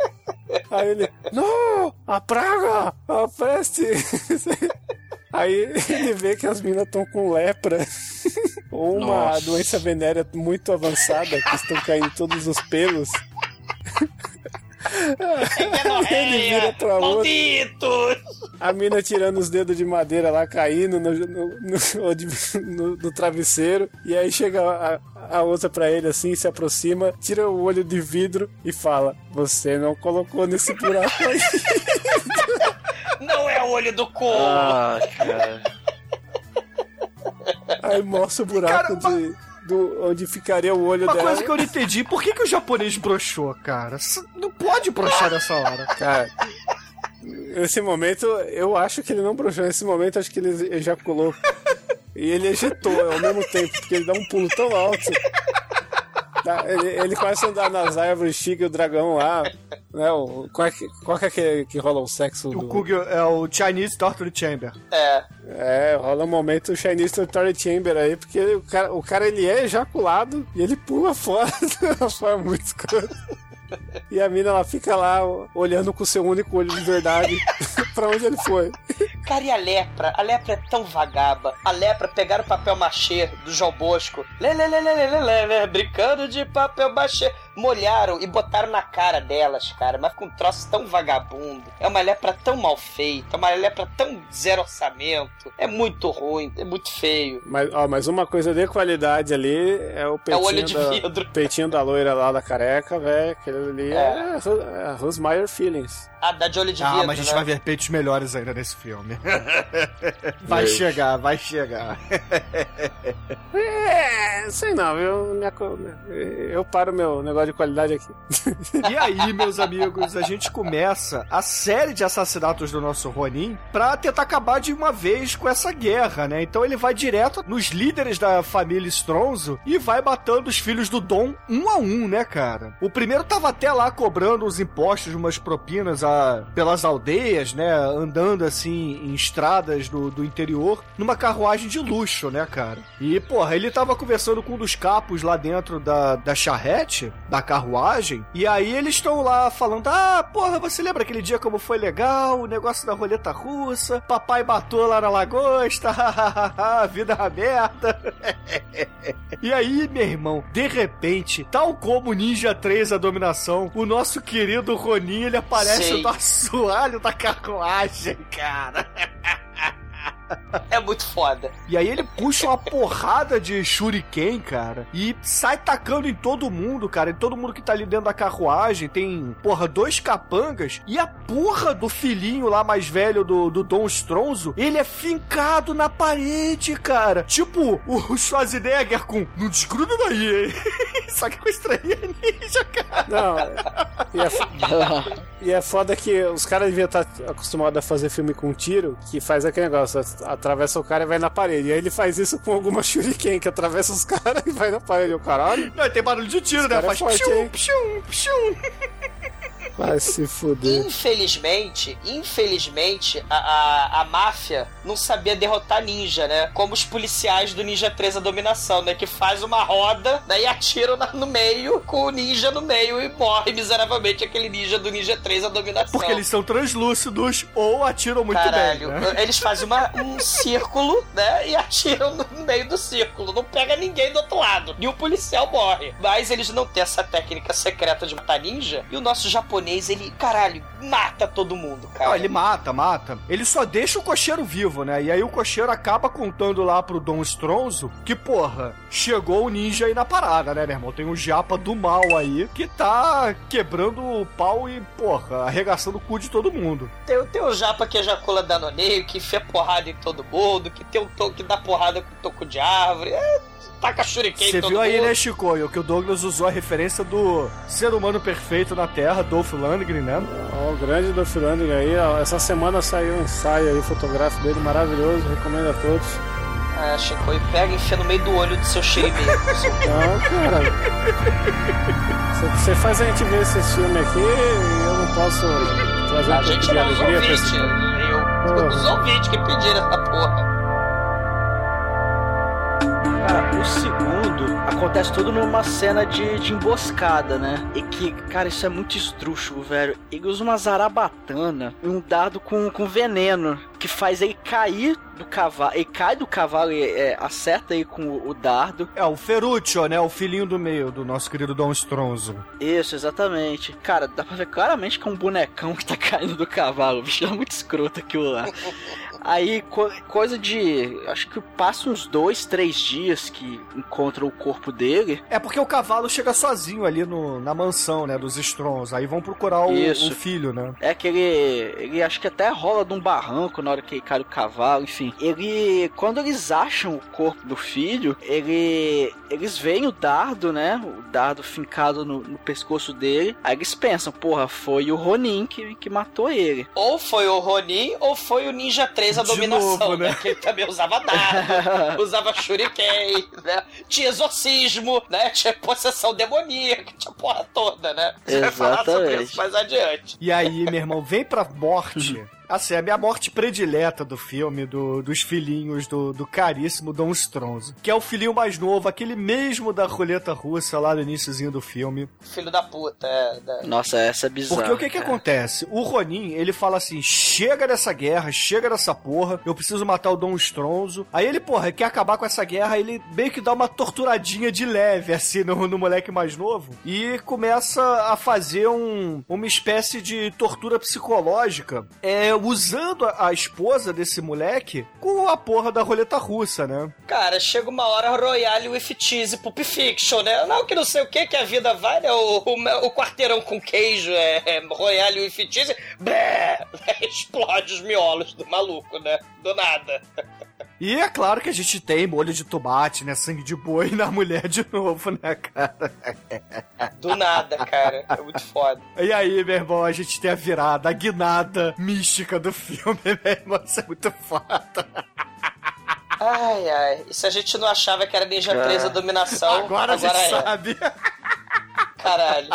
Aí ele, não, a praga, a peste. Aí ele vê que as minas estão com lepra. Ou uma Nossa. doença venérea muito avançada, que estão caindo todos os pelos. Ele vira pra outra. Maldito! A mina tirando os dedos de madeira lá, caindo no, no, no- no- no travesseiro. E aí chega a, a outra pra ele assim, se aproxima, tira o olho de vidro e fala: Você não colocou nesse buraco aí. Não é o olho do cu. Ah, cara. Aí mostra o buraco Cara, de, do, onde ficaria o olho Uma dela. coisa que eu não entendi, por que, que o japonês broxou, cara? Não pode broxar nessa hora. Cara, nesse momento, eu acho que ele não broxou. Nesse momento, acho que ele ejaculou. E ele ejetou ao mesmo tempo, porque ele dá um pulo tão alto. Tá, Ele, ele começa a andar nas árvores, chica o dragão lá. Né, o, qual, é que, qual que é que, que rola o sexo O do. Kugel é o Chinese Torture Chamber. É. É, rola um momento Chinese Torture Chamber aí, porque o cara, o cara ele é ejaculado e ele pula fora de uma forma muito escrota. E a mina ela fica lá olhando com o seu único olho de verdade pra onde ele foi. Cara, e a lepra? A lepra é tão vagaba. A lepra pegaram o papel machê do João Bosco. Lê, lê, lê, lê, lê, lê, lê, brincando de papel machê. Molharam e botaram na cara delas, cara. Mas com um troço tão vagabundo. É uma lepra tão mal feita. É uma lepra tão zero orçamento. É muito ruim. É muito feio. Mas, ó, mas uma coisa de qualidade ali é o peitinho, olho de da, vidro. peitinho da loira lá da careca, velho. Aquele ali é, é, é Rosmeyer Feelings. Ah, dá de olho de Ah, vidro, mas a gente né? vai ver peitos melhores ainda nesse filme. vai chegar, vai chegar. É, sei não, eu, minha, eu paro meu negócio de qualidade aqui. E aí, meus amigos, a gente começa a série de assassinatos do nosso Ronin pra tentar acabar de uma vez com essa guerra, né? Então ele vai direto nos líderes da família Stronzo e vai matando os filhos do Dom um a um, né, cara? O primeiro tava até lá cobrando os impostos, umas propinas a, pelas aldeias, né? Andando assim em estradas do, do interior, numa carruagem de luxo, né, cara? E, porra, ele tava conversando com um dos capos lá dentro da, da charrete, da carruagem, e aí eles estão lá falando: Ah, porra, você lembra aquele dia como foi legal? O negócio da roleta russa, papai batou lá na lagosta, vida aberta. e aí, meu irmão, de repente, tal como Ninja 3 a dominação, o nosso querido Ronin ele aparece Sei. no assoalho da carruagem, cara. É muito foda. E aí ele puxa uma porrada de shuriken, cara, e sai tacando em todo mundo, cara, em todo mundo que tá ali dentro da carruagem. Tem, porra, dois capangas e a porra do filhinho lá mais velho do, do Dom Stronzo, ele é fincado na parede, cara. Tipo, o Schwarzenegger com, não desgruda daí, hein? Só que com estrelinha ninja, cara. Não, e é, e é foda que os caras deviam estar acostumados a fazer filme com tiro, que faz aquele negócio, atravessa o cara e vai na parede. E aí ele faz isso com alguma shuriken, que atravessa os caras e vai na parede. O caralho, Não, tem barulho de tiro, né? é Faz forte, pshum, pshum, pshum. Vai se fuder. Infelizmente, infelizmente, a, a, a máfia não sabia derrotar ninja, né? Como os policiais do Ninja 3 a dominação, né? Que faz uma roda, né? E atiram no meio, com o ninja no meio e morre miseravelmente aquele ninja do Ninja 3 a dominação. Porque eles são translúcidos ou atiram muito Caralho, bem. Né? eles fazem uma- um círculo, né? E atiram no meio do círculo. Não pega ninguém do outro lado. E o policial morre. Mas eles não têm essa técnica secreta de matar ninja. E o nosso japonês, ele, caralho, mata todo mundo, cara. Não, ele mata, mata. Ele só deixa o cocheiro vivo, né? E aí o cocheiro acaba contando lá pro Dom Stronzo que, porra, chegou o ninja aí na parada, né, meu irmão? Tem um japa do mal aí que tá quebrando o pau e, porra, arregaçando o cu de todo mundo. Tem, tem o japa que ejacula danoneio, que enfia porrada em todo mundo, que tem um toque que dá porrada com toco de árvore. É, taca shuriken Você viu aí, mundo. né, Chicoio, que o Douglas usou a referência do ser humano perfeito na Terra, Dolph Lundgren, né? Ó, o grande do Filanding aí, ó, essa semana saiu um ensaio aí fotográfico dele maravilhoso, recomendo a todos. É, Chico, e pega e enfia no meio do olho do seu xerimeiro. Não, cara. Você- faz a gente ver esse filme aqui e eu não posso trazer um A pouco gente de não, alegria pra esse. Eu, os ouvintes que pediram essa porra. Cara, o segundo acontece tudo numa cena de, de emboscada, né? E que, cara, isso é muito estrúxulo, velho. Ele usa uma zarabatana e um dado com, com veneno que faz ele cair do cavalo. Ele cai do cavalo e é, acerta aí com o, o dardo. É, o Ferruccio, né? O filhinho do meio do nosso querido Dom Stronzo. Isso, exatamente. Cara, dá pra ver claramente que é um bonecão que tá caindo do cavalo. O bicho é muito escroto aquilo lá. Aí, co- coisa de. Acho que passa uns dois, três dias que encontram o corpo dele. É porque o cavalo chega sozinho ali no, na mansão, né? Dos Strons. Aí vão procurar o, o filho, né? É que ele, ele acho que até rola de um barranco na hora que cai o cavalo, enfim. Ele, quando eles acham o corpo do filho, ele, eles veem o dardo, né? O dardo fincado no, no pescoço dele. Aí eles pensam, porra, foi o Ronin que, que matou ele. Ou foi o Ronin, ou foi o Ninja 3 a De dominação, novo, né? né? Que ele também usava dardo, usava shuriken, né? Tinha exorcismo, né? Tinha possessão demoníaca, tinha porra toda, né? Você vai falar sobre Exatamente. isso mais adiante. E aí, meu irmão, vem pra morte. Assim, é a minha morte predileta do filme, do- dos filhinhos do, do caríssimo Dom Stronzo. Que é o filhinho mais novo, aquele mesmo da roleta russa lá no iníciozinho do filme. Filho da puta, é. da- Nossa, essa é bizarra. Porque o que que cara. acontece? O Ronin, ele fala assim, chega dessa guerra, chega dessa porra, eu preciso matar o Dom Stronzo. Aí ele, porra, quer acabar com essa guerra, ele meio que dá uma torturadinha de leve, assim, no, no moleque mais novo. E começa a fazer um, uma espécie de tortura psicológica, é, usando a, a esposa desse moleque com a porra da roleta russa, né? Cara, chega uma hora Royale with Cheese Pulp Fiction, né? Não, que não sei o que que a vida vai, né? O, o, o quarteirão com queijo é, é Royale with Cheese, blé, explode os miolos do maluco, né? Do nada. E é claro que a gente tem molho de tomate, né? Sangue de boi na mulher de novo, né, cara? Do nada, cara. É muito foda. E aí, meu irmão, a gente tem a virada, a guinada mística do filme, meu irmão. Isso é muito foda. Ai, ai. E se a gente não achava que era Ninja 3 a dominação, Agora, a gente é. sabe. Caralho.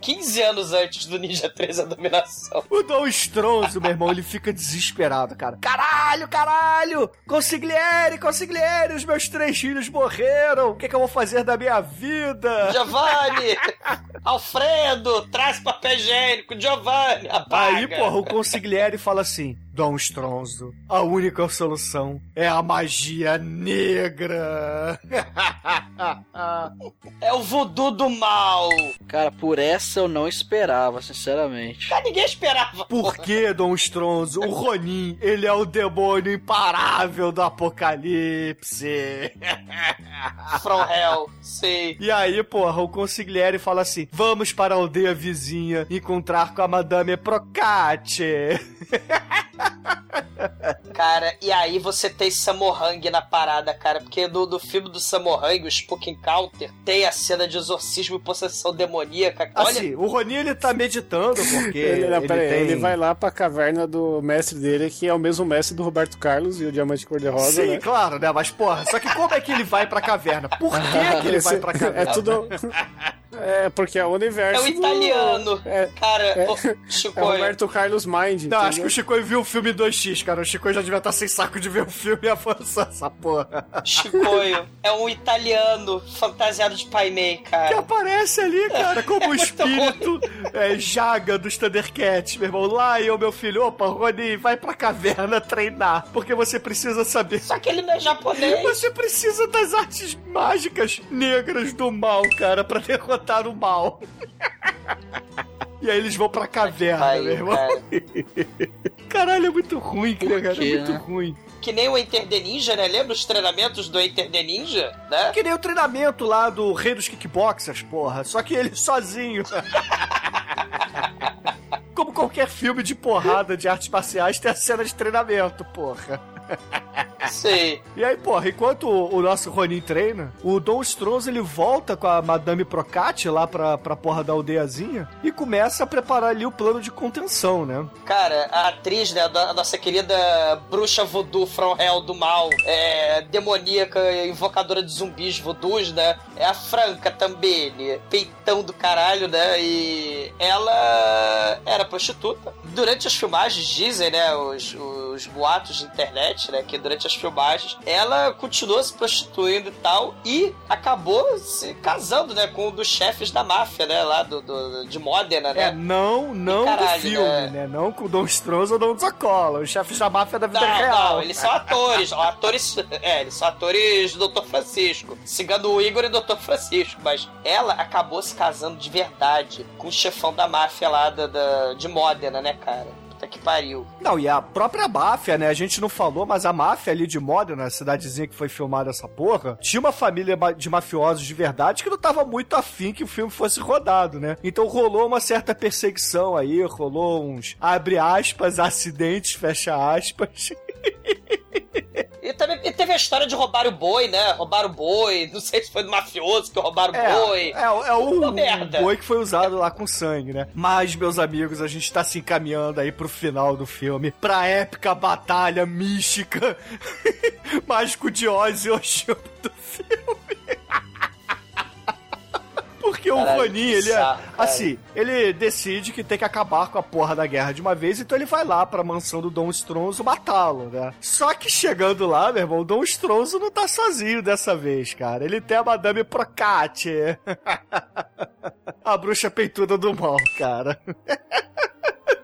15 anos antes do Ninja 3 a dominação. O Dom Stronzo, meu irmão, ele fica desesperado, cara. Caralho, caralho! Consigliere, consigliere, os meus três filhos morreram. O que, que eu vou fazer da minha vida? Giovanni! Alfredo! Traz papel higiênico! Giovanni! Apaga! Aí, porra, o consigliere fala assim: Dom Stronzo, a única solução é a magia negra. É o voodoo do mal! Cara, por essa eu não esperava, sinceramente. Cara, ninguém esperava! Por que, Dom Stronzo? O Ronin, ele é o demônio imparável do apocalipse. From Hell, sei. E aí, porra, o consigliere fala assim: vamos para a aldeia vizinha encontrar com a Madame Procate. Cara, e aí você tem Samorang na parada, cara, porque no, no filme do Samorang, o Spook Encounter, tem a cena de exorcismo e possessão demoníaca. Olha, Assim, o Ronin ele tá meditando, porque Ele, não, ele, aí, tem... ele vai lá pra caverna do mestre dele, que é o mesmo mestre do Roberto Carlos e o Diamante Cor-de-Rosa, Sim, né? claro, né? Mas, porra, só que como é que ele vai pra caverna? Por que, que ele vai pra caverna? É tudo. É, porque é o é universo. o italiano. do- É, Cara, é- é Chico, o Roberto Carlos Mind. Não, acho que entendeu? o Chico viu o filme 2x, cara. O Chico já devia estar sem saco de ver o filme e avançar essa porra. Chicoio é um italiano fantasiado de Pai Mei, Que cara. aparece ali, cara, como o muito espírito é, Jaga dos Thundercats, meu irmão. Lá eu, meu filho, opa, Rony, vai pra caverna treinar, porque você precisa saber. Só que ele não é japonês. Você precisa das artes mágicas negras do mal, cara, pra derrotar o mal. E aí eles vão pra caverna, Pariu, meu irmão. cara. Caralho, é muito ruim, cara. É muito né? ruim. Que nem o Enter the Ninja, né? Lembra os treinamentos do Enter the Ninja, né? Que nem o treinamento lá do rei dos kickboxers, porra. Só que ele sozinho. Como qualquer filme de porrada de artes marciais, tem a cena de treinamento, porra. Sei. E aí, porra, enquanto o, o nosso Ronin treina, o Dom Strauss ele volta com a Madame Procati lá pra, pra porra da aldeiazinha e começa a preparar ali o plano de contenção, né? Cara, a atriz, né, a nossa querida bruxa voodoo from hell do mal, é, demoníaca, invocadora de zumbis voodoos, né? É a Franca também, né? peitão do caralho, né? E ela era prostituta. Durante as filmagens, dizem, né, os, os boatos de internet, né, que durante as filmagens ela continuou se prostituindo e tal e acabou se casando, né, com um dos chefes da máfia, né, lá do, do- de Modena, né? É, não, não E caralho, do filme, né? né? Não com o Dom Strauss ou Dom Zacola, os chefes da máfia da vida Não, real. não, eles são atores. atores. É, eles são atores do Dr. Francisco. Cigano Igor e Dr. Francisco. Mas ela acabou se casando de verdade com o chefão da máfia lá da, da- de Modena, né, cara? Puta que pariu. Não, e a própria máfia, né? A gente não falou, mas a máfia ali de Modena, a cidadezinha que foi filmada essa porra, tinha uma família de mafiosos de verdade que não tava muito afim que o filme fosse rodado, né? Então rolou uma certa perseguição aí, rolou uns, abre aspas, acidentes, fecha aspas. E também e teve a história de roubar o boi, né? Roubaram o boi. Não sei se foi do mafioso que roubaram o É, boi. é, é o, o boi que foi usado lá com sangue, né? Mas, meus amigos, a gente tá se encaminhando aí pro final do filme, pra épica batalha mística mágico de Oz e Oxum do filme. Porque o Caralho, Ronin, que ele é. Assim, ele decide que tem que acabar com a porra da guerra de uma vez, então ele vai lá pra mansão do Dom Stronzo matá-lo, né? Só que chegando lá, meu irmão, o Dom Stronzo não tá sozinho dessa vez, cara. Ele tem a Madame Procate. a bruxa peituda do mal, cara.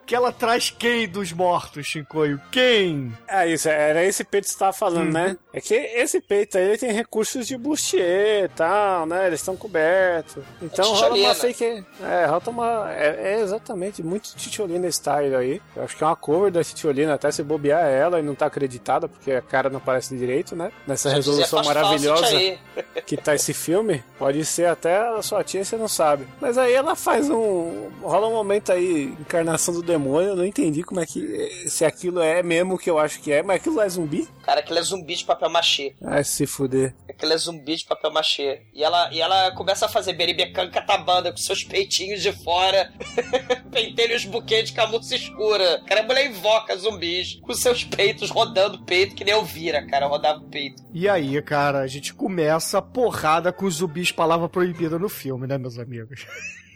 que ela traz quem dos mortos, Shinkoio? Quem? É isso, era esse peito que você tava falando, Uhum. né? É que esse peito aí ele tem recursos de bustier e tal, né? Eles estão cobertos. Então rola uma fake. É, rola uma. É, é exatamente, muito titiolina style aí. Eu acho que é uma cover da titiolina, até se bobear ela e não tá acreditada, porque a cara não aparece direito, né? Nessa Já resolução maravilhosa que tá esse filme, pode ser até a sua tia, você não sabe. Mas aí ela faz um. rola um momento aí, encarnação do demônio, eu não entendi como é que. se aquilo é mesmo o que eu acho que é, mas aquilo é zumbi? Cara, aquele é zumbi de papel machê. Ai, se fuder. Aquele é zumbi de papel machê. E ela, e ela começa a fazer beribecan catabanda com seus peitinhos de fora. Pentelhos buquê de camurça escura. Cara, a mulher invoca zumbis com seus peitos rodando o peito, que nem eu vira, cara, rodava o peito. E aí, cara, a gente começa a porrada com os zumbis palavra proibida no filme, né, meus amigos?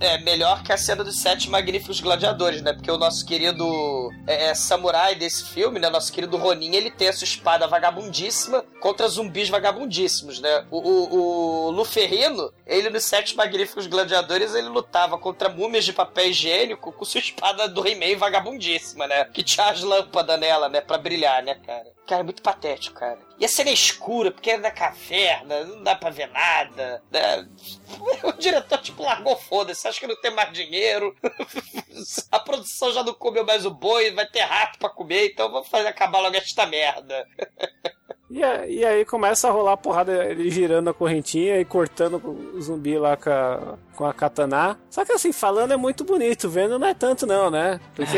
É, melhor que a cena dos sete magníficos gladiadores, né? Porque o nosso querido é, é, samurai desse filme, né? Nosso querido Ronin, ele tem a sua espada vagabundíssima contra zumbis vagabundíssimos, né? O, o, o Luferrino, ele nos sete magníficos gladiadores, ele lutava contra múmias de papel higiênico com sua espada do He-Man vagabundíssima, né? Que tinha as lâmpadas nela, né? Pra brilhar, né, cara? Cara, é muito patético, cara. E a cena é escura, porque é na caverna, não dá pra ver nada, né? O diretor, tipo, largou foda-se, acha que não tem mais dinheiro. A produção já não comeu mais o boi, vai ter rato pra comer, então vamos fazer acabar logo esta merda. E, a- e aí começa a rolar a porrada, ele girando a correntinha e cortando o zumbi lá com a, com a katana. Só que assim, falando é muito bonito, vendo não é tanto não, né? Porque,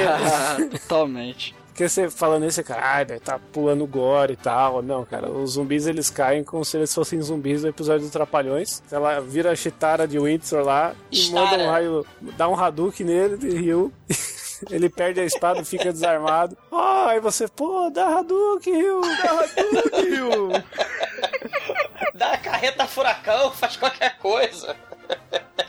Totalmente. Porque você falando isso, você, caralho, deve tá pulando gore e tal. Não, cara, os zumbis eles caem como se eles fossem zumbis do episódio dos Trapalhões. Ela vira a Chitara de Windsor lá e Chitara. manda um raio, dá um Hadouken nele de Ryu. Ele perde a espada, fica desarmado. Ah, aí você, pô, dá Hadouken, Ryu, dá Hadouken, Ryu. Dá a carreta furacão, faz qualquer coisa.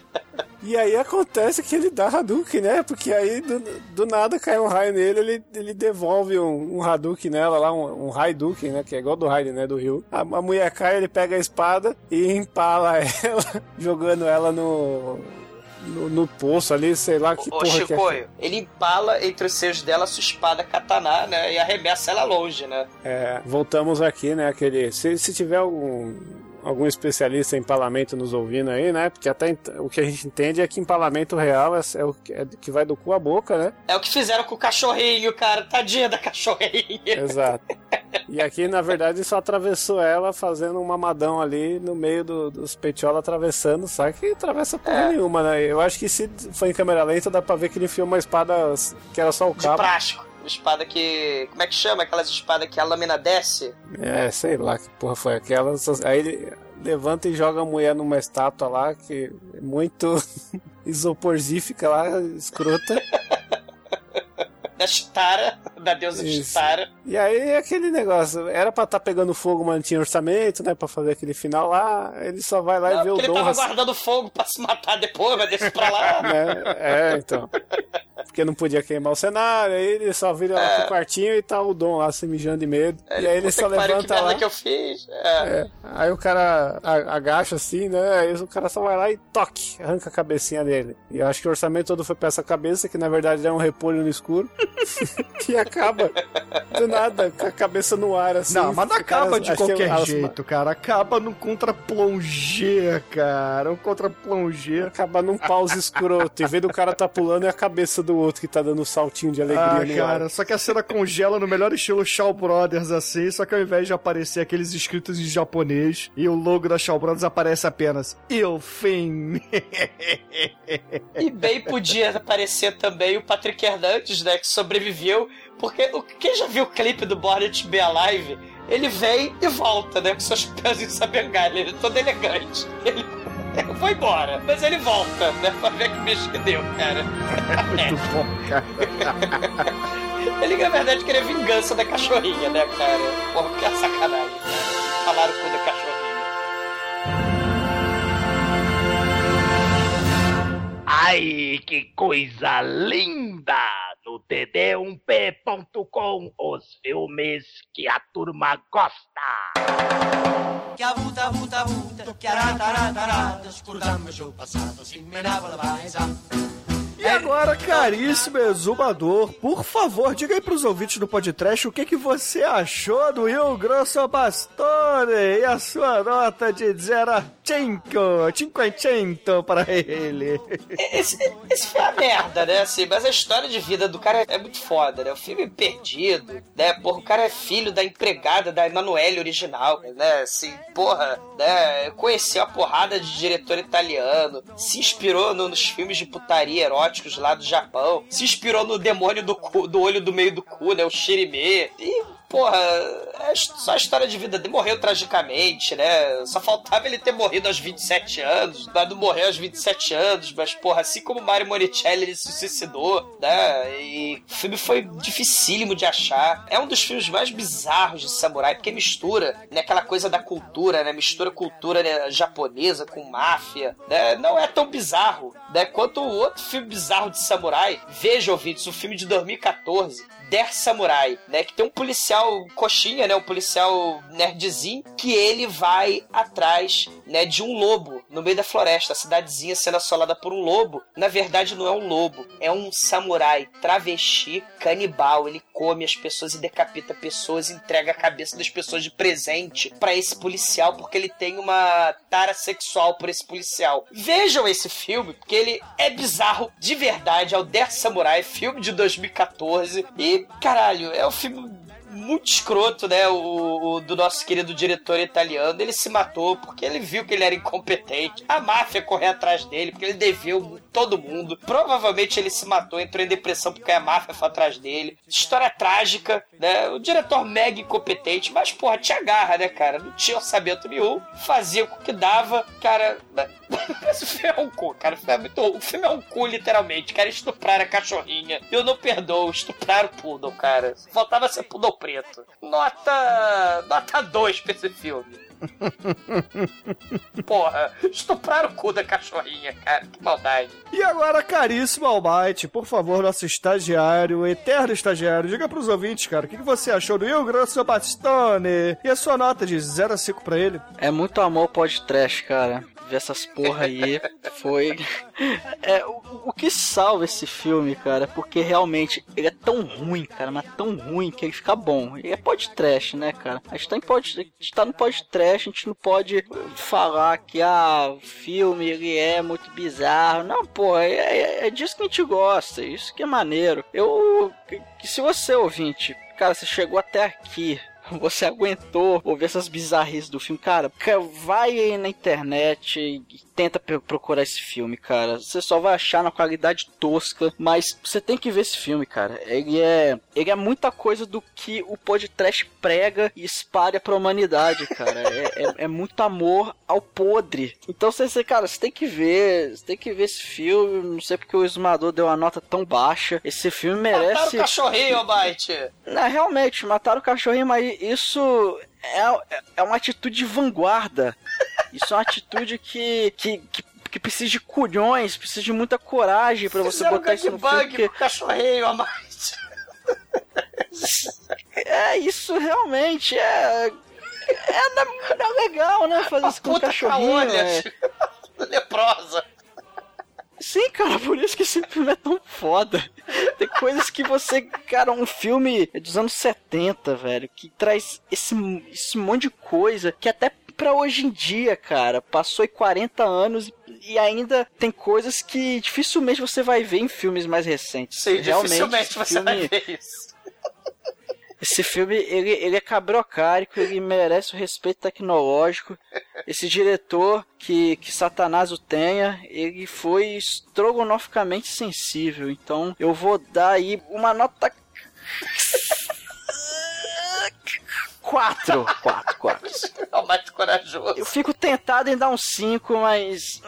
E aí acontece que ele dá Hadouken, né? Porque aí do, do nada cai um raio nele, ele, ele devolve um, um Hadouken nela lá, um, um Hadouken, né? Que é igual do Raiden, né? Do Rio. A, a mulher cai, ele pega a espada e empala ela, jogando ela no, no, no poço ali, sei lá que Ô, porra que é. Chicoio, ele empala entre os seios dela a sua espada katana, né? E arremessa ela longe, né? É, voltamos aqui, né? Aquele. Se, se tiver algum, algum especialista em empalamento nos ouvindo aí, né? Porque até o que a gente entende é que empalamento real é, é o que- é que vai do cu à boca, né? É o que fizeram com o cachorrinho, cara. Tadinha da cachorrinha. Exato. E aqui, na verdade, só atravessou ela fazendo um mamadão ali no meio do- dos peitiola atravessando, só que atravessa porra É. nenhuma, né? Eu acho que se for em câmera lenta, dá pra ver que ele enfiou uma espada que era só o De cabo. plástico. Espada que. Como é que chama? Aquelas espadas que a lâmina desce? É, sei lá que porra foi aquela. Aí ele levanta e joga a mulher numa estátua lá, que é muito isoporzífica lá, escrota. Da Chitara, da deusa Isso. Chitara. E aí aquele negócio, era pra estar pegando fogo, mas não tinha orçamento, né, pra fazer aquele final lá. Ele só vai lá Não, e vê o porque ele Dom tava guardando fogo pra se matar depois, mas deixa pra lá. né? É, então. Porque não podia queimar o cenário, aí ele só vira lá pro quartinho e tá o Dom lá se mijando de medo. e aí ele É. Só que que levanta merda lá. que eu fiz. É. É. Aí o cara agacha assim, né? Aí o cara só vai lá e toque, arranca a cabecinha dele. E eu acho que o orçamento todo foi pra essa cabeça, que na verdade é um repolho no escuro. e acaba do nada, com a cabeça no ar, assim. Não, mas O cara- acaba de que qualquer jeito, cara. Acaba no contra-plongé, cara. Um contra-plongé. Acaba num pause escroto. Em vez do cara tá pulando, é a cabeça do outro que tá dando um saltinho de alegria Ah, cara, ar. só que a cena congela no melhor estilo Shaw Brothers, assim, só que ao invés de aparecer aqueles escritos em japonês e o logo da Shaw Brothers aparece apenas Eu Fim. E bem podia aparecer também o Patrick Hernandes, né? Que sobreviveu. Porque o- quem já viu o clipe do Born to Be Alive, ele vem e volta, né? Com seus pés em bengala. Ele é todo elegante. Ele, foi embora, mas ele volta, né? Pra ver que bicho que deu, cara. Muito bom, cara. Ele, na verdade, queria vingança da cachorrinha, né, cara? Porra, que é sacanagem, cara. Falaram com da cachorrinha. Ai, que coisa linda! No td1p.com, os filmes que a turma gosta. Que a vuta, vuta, vuta, que arataratara, escuramos o passado sem menava baixa. E agora, caríssimo exumador, por favor, diga aí pros ouvintes do podcast o que, que você achou do Rio Grosso Bastone e a sua nota de 0 a 5, 500 para ele. Esse, esse foi a merda, né? Assim, mas a história de vida do cara é muito foda, né? O filme é perdido, né? Porra, o cara é filho da empregada da Emanuele original, né? Assim, porra, né? Conheceu a porrada de diretor italiano, se inspirou no- nos filmes de putaria eróticos lá do Japão, se inspirou no demônio do, cu- do olho do meio do cu, né? O Shirime. E Porra, é só a história de vida dele. Morreu tragicamente, né? Só faltava ele ter morrido aos 27 anos. Mas não morreu aos 27 anos. Mas, porra, assim como Mario Monicelli, ele se suicidou, né? E o filme foi dificílimo de achar. É um dos filmes mais bizarros de samurai, porque mistura, né? Aquela coisa da cultura, né? Mistura cultura né, japonesa com máfia, né? Não é tão bizarro, né? Quanto o outro filme bizarro de samurai. Veja, ouvintes, o filme de 2014. Der Samurai, né? Que tem um policial coxinha, né? Um policial nerdzinho, que ele vai atrás, né? De um lobo no meio da floresta, a cidadezinha sendo assolada por um lobo. Na verdade, não é um lobo, é um samurai travesti canibal. Ele come as pessoas e decapita pessoas, entrega a cabeça das pessoas de presente pra esse policial, porque ele tem uma tara sexual por esse policial. Vejam esse filme, porque ele é bizarro de verdade. É o Der Samurai, filme de 2014. E, caralho, é um filme muito escroto, né? O, o do nosso querido diretor italiano. Ele se matou porque ele viu que ele era incompetente. A máfia correu atrás dele porque ele deveu todo mundo. Provavelmente ele se matou, entrou em depressão porque a máfia foi atrás dele. História trágica, né? O diretor mega incompetente, mas porra, tinha garra, né, cara? Não tinha orçamento nenhum, fazia o que dava, cara. Mas o filme é um cu, cara. O filme é, muito... o filme é um cu, literalmente. Cara, estuprar a cachorrinha. Eu não perdoo, estuprar o poodle, cara. Faltava ser poodle preto. Nota. Nota 2 pra esse filme. Porra, estuprar o cu da cachorrinha, cara. Que maldade. E agora, caríssimo Almighty, por favor, nosso estagiário, eterno estagiário, diga pros ouvintes, cara, o que que você achou do Rio Grosso Bastone e a sua nota de 0 a 5 pra ele? É muito amor pode trash, cara. Ver essas porra aí foi. É, o, o que salva esse filme, cara, é porque realmente ele é tão ruim, cara, mas tão ruim que ele fica bom. E é pod trash, né, cara? A gente tá, em pod, a gente tá no pod trash, a gente não pode falar que ah, o filme ele é muito bizarro. Não, pô, é, é, é disso que a gente gosta, isso que é maneiro. Eu. Que, que se você ouvinte, cara, você chegou até aqui você aguentou ouvir essas bizarrices do filme, cara, ca- vai aí na internet e tenta procurar esse filme, cara. Você só vai achar na qualidade tosca, mas você tem que ver esse filme, cara. Ele é, ele é muita coisa do que o podcast prega e espalha pra humanidade, cara. É, é- é muito amor ao podre. Então você, cara, você tem que ver, você tem que ver esse filme. Não sei porque o Esmador deu uma nota tão baixa. Esse filme Mataram o merece. cachorrinho, Bite. Não, realmente, mataram o cachorrinho, mas isso é, é uma atitude de vanguarda. Isso é uma atitude que, que, que, que precisa de culhões, precisa de muita coragem pra você botar isso no filme. Porque cachorrinho, a mais. é isso realmente, é. É, não é legal, né? Fazer isso com o Puta cachorrinho. caolha, é. leprosa. Sim, cara, por isso que esse filme é tão foda. Tem coisas que você. Cara, um filme dos anos 70, velho, que traz esse, esse monte de coisa que até pra hoje em dia, cara, passou aí 40 anos e ainda tem coisas que dificilmente você vai ver em filmes mais recentes. Sim, Realmente, dificilmente você filme, vai ver isso. Esse filme, ele, ele é cabrocárico, ele merece o respeito tecnológico. Esse diretor, que, que Satanás o tenha, ele foi estrogonoficamente sensível. Então, eu vou dar aí uma nota... 4. 4, 4. É o mais corajoso. Eu fico tentado em dar um 5, mas...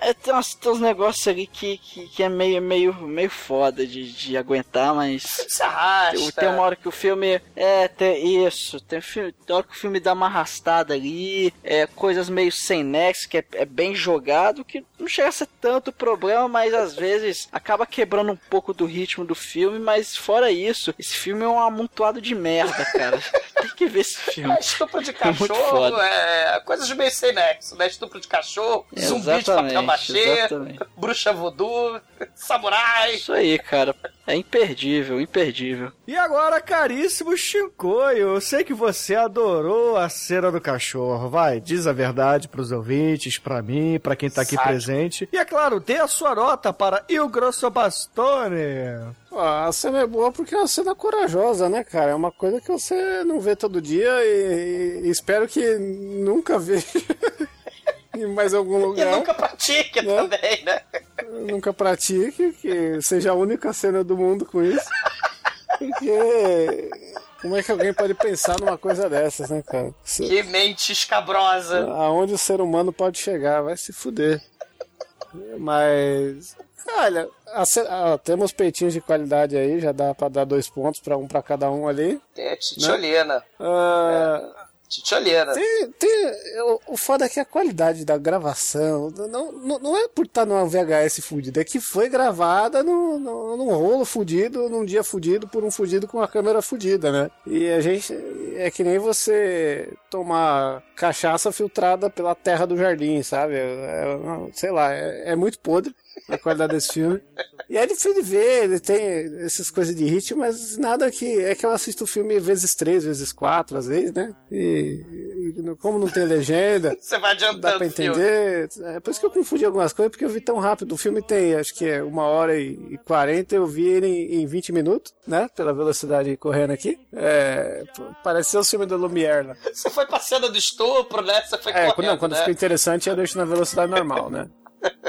é, tem, uns, tem uns negócios ali que, que, que é meio, meio, meio foda de, de aguentar, mas... Se arrasta. Tem uma hora que o filme. É, tem isso. Tem, filme, tem hora que o filme dá uma arrastada ali. É, coisas meio sem nexo, que é, é bem jogado, que não chega a ser tanto problema, mas às vezes acaba quebrando um pouco do ritmo do filme. Mas fora isso, esse filme é um amontoado de merda, cara. tem que ver esse filme. É, estupro de cachorro, é, coisas meio sem nexo, né? Estupro de cachorro, zumbi de papel machê, exatamente. bruxa voodoo, samurai. Isso aí, cara. É imperdível, imperdível. E agora, caríssimo Shinkoio, eu sei que você adorou a cena do cachorro. Vai, diz a verdade pros ouvintes, pra mim, pra quem tá aqui presente. E é claro, dê a sua nota para Il Grosso Bastone. Ah, a cena é boa porque é uma cena corajosa, né, cara? É uma coisa que você não vê todo dia e, e espero que nunca veja em mais algum E lugar. nunca pratique Né? também, né? nunca pratique, que seja a única cena do mundo com isso. Porque como é que alguém pode pensar numa coisa dessas, né, cara? Que mente escabrosa. aonde o ser humano pode chegar, vai se fuder. Mas, olha, a temos peitinhos de qualidade aí, já dá pra dar dois pontos pra um pra cada um ali. É, titiolina. Ah, Titiolina. Tem, tem, o, foda é que a qualidade da gravação não, não, não é por estar numa VHS fudida, é que foi gravada no, no, num rolo fudido, num dia fudido, por um fudido com uma câmera fudida, né? E a gente. É que nem você tomar cachaça filtrada pela terra do jardim, sabe? É, é, sei lá, é, é muito podre a qualidade desse filme. E é difícil de ver, ele tem essas coisas de ritmo, mas nada que. É que eu assisto o filme vezes três, vezes quatro, às vezes, né? E, e como não tem legenda, Você vai dá adiantando pra o filme. entender. É por isso que eu confundi algumas coisas, porque eu vi tão rápido. O filme tem, acho que é uma hora e quarenta, eu vi ele em, em 20 minutos, né? Pela velocidade correndo aqui. É, pareceu o filme do Lumière, né? Você foi cena do estupro, né? Você foi É, correndo, não, quando né? fica interessante eu deixo na velocidade normal, né?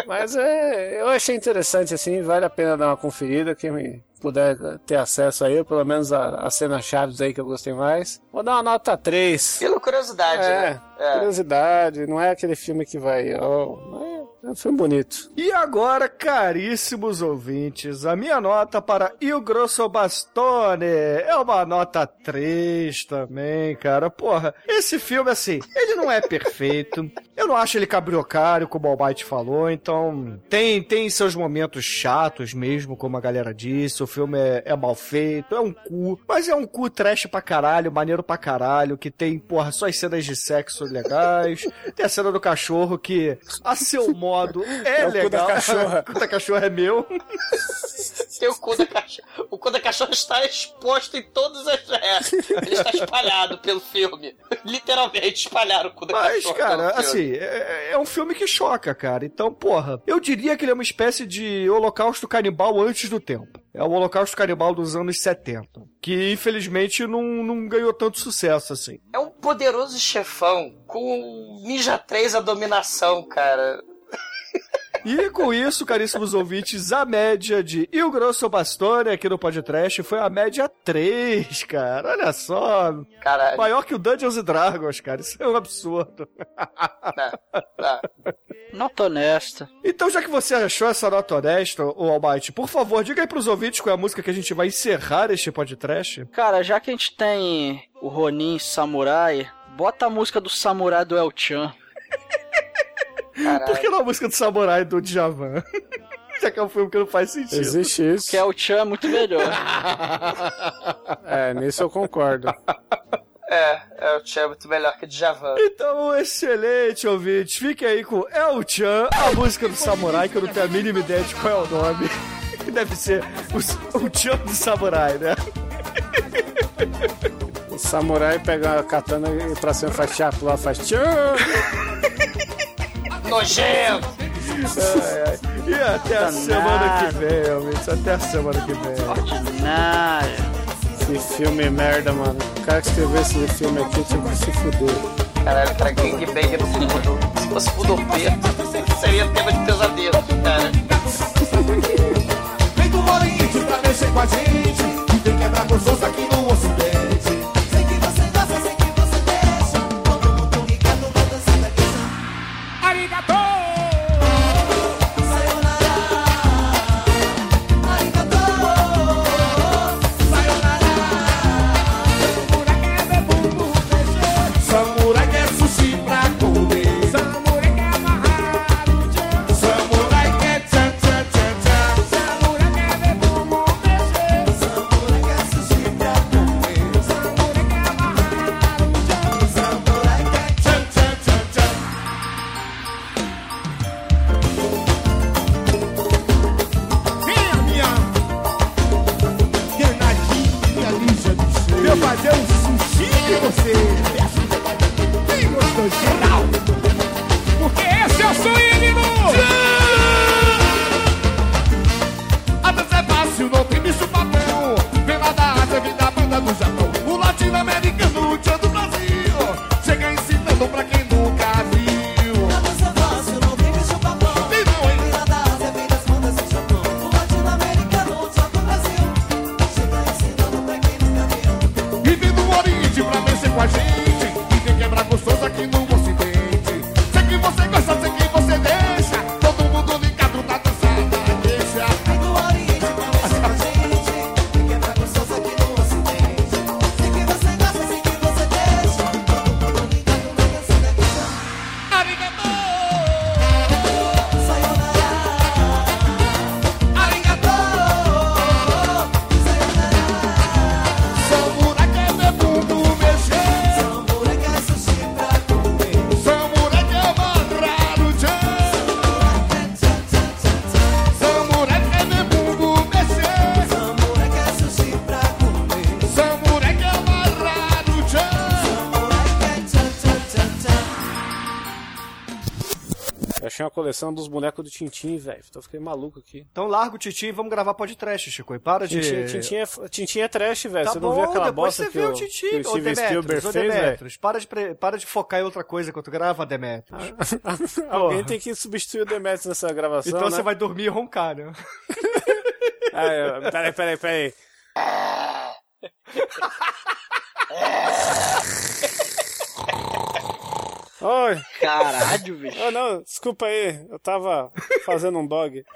Mas é, eu achei interessante, assim, vale a pena dar uma conferida. Quem me puder ter acesso aí, pelo menos a, a cenas chaves aí que eu gostei mais. Vou dar uma nota 3. Pela curiosidade, É, né? É. curiosidade, não é aquele filme que vai. Oh, é, é um filme bonito. E agora, caríssimos ouvintes, a minha nota para Il Grosso Bastone é uma nota 3 também, cara. Porra, esse filme, assim, ele não é perfeito. Eu não acho ele cabriocário, como o Almighty falou, então tem, tem seus momentos chatos mesmo, como a galera disse. O filme é, é mal feito, é um cu, mas é um cu trash pra caralho, maneiro pra caralho, que tem, porra, só as cenas de sexo legais. Tem a cena do cachorro que, a seu modo, é, É o cu legal. da cachorra. o cu da cachorra é meu. tem o cu da cachorra. O cu da cachorra está exposto em todas as. É, ele está espalhado pelo filme. Literalmente espalharam o cu da Mas, cachorra. cara, pelo assim, é, é um filme que choca, cara. Então, porra, eu diria que ele é uma espécie de holocausto canibal antes do tempo. É o holocausto canibal dos anos 70. Que, infelizmente, não, não ganhou tanto sucesso, assim. É um poderoso chefão com Ninja 3 a dominação, cara. E com isso, caríssimos ouvintes, a média de Il Grosso Bastone aqui no podcast foi a média 3, cara. Olha só. Caralho. Maior que o Dungeons Dragons, cara. Isso é um absurdo. Nota honesta. Então, já que você achou essa nota honesta, ô Almighty, por favor, diga aí pros ouvintes qual é a música que a gente vai encerrar este podcast. Cara, já que a gente tem o Ronin Samurai, bota a música do Samurai do El Chan. Por que não a música do Samurai do Djavan? já que é um filme que não faz sentido. Existe isso. Que El Chan é muito melhor. É, nisso eu concordo. É, é o Tchan muito melhor que o Djavan. Então, excelente, ouvintes. Fique aí com El Chan, a música do Samurai, que eu não tenho a mínima ideia de qual é o nome. Que deve ser o, o Chan do Samurai, né? O samurai pega a katana e pra cima faz chapo lá, faz tchan. Nojento! Ai, ai. E até a semana que vem, ouvintes. Até a semana que vem. Ordinário. Que filme merda, mano. O cara que escreveu esse filme aqui tinha que se fuder. Caralho, cara, gangbang no futuro. Se fosse Fudo preto, seria tema de pesadelo, cara. Vem do Oriente pra mexer com a gente vem quebrar gostoso coleção dos bonecos do Tintim, velho. Então fiquei maluco aqui. Então larga o Titim e vamos gravar podcast, Chico. E para de... Tintim, Tintim, é, Tintim é trash, velho. Tá você não bom, viu aquela depois bosta você que, vê o, Titim, que o Steven Demetrius, Spielberg fez. Para de, para de focar em outra coisa quando grava, Demetrius. Alguém tem que substituir o Demetrius nessa gravação, Então né? você vai dormir e roncar, né? Ah, eu- peraí, peraí, peraí. Caralho, bicho. Oh, não, desculpa aí, eu tava fazendo um dog.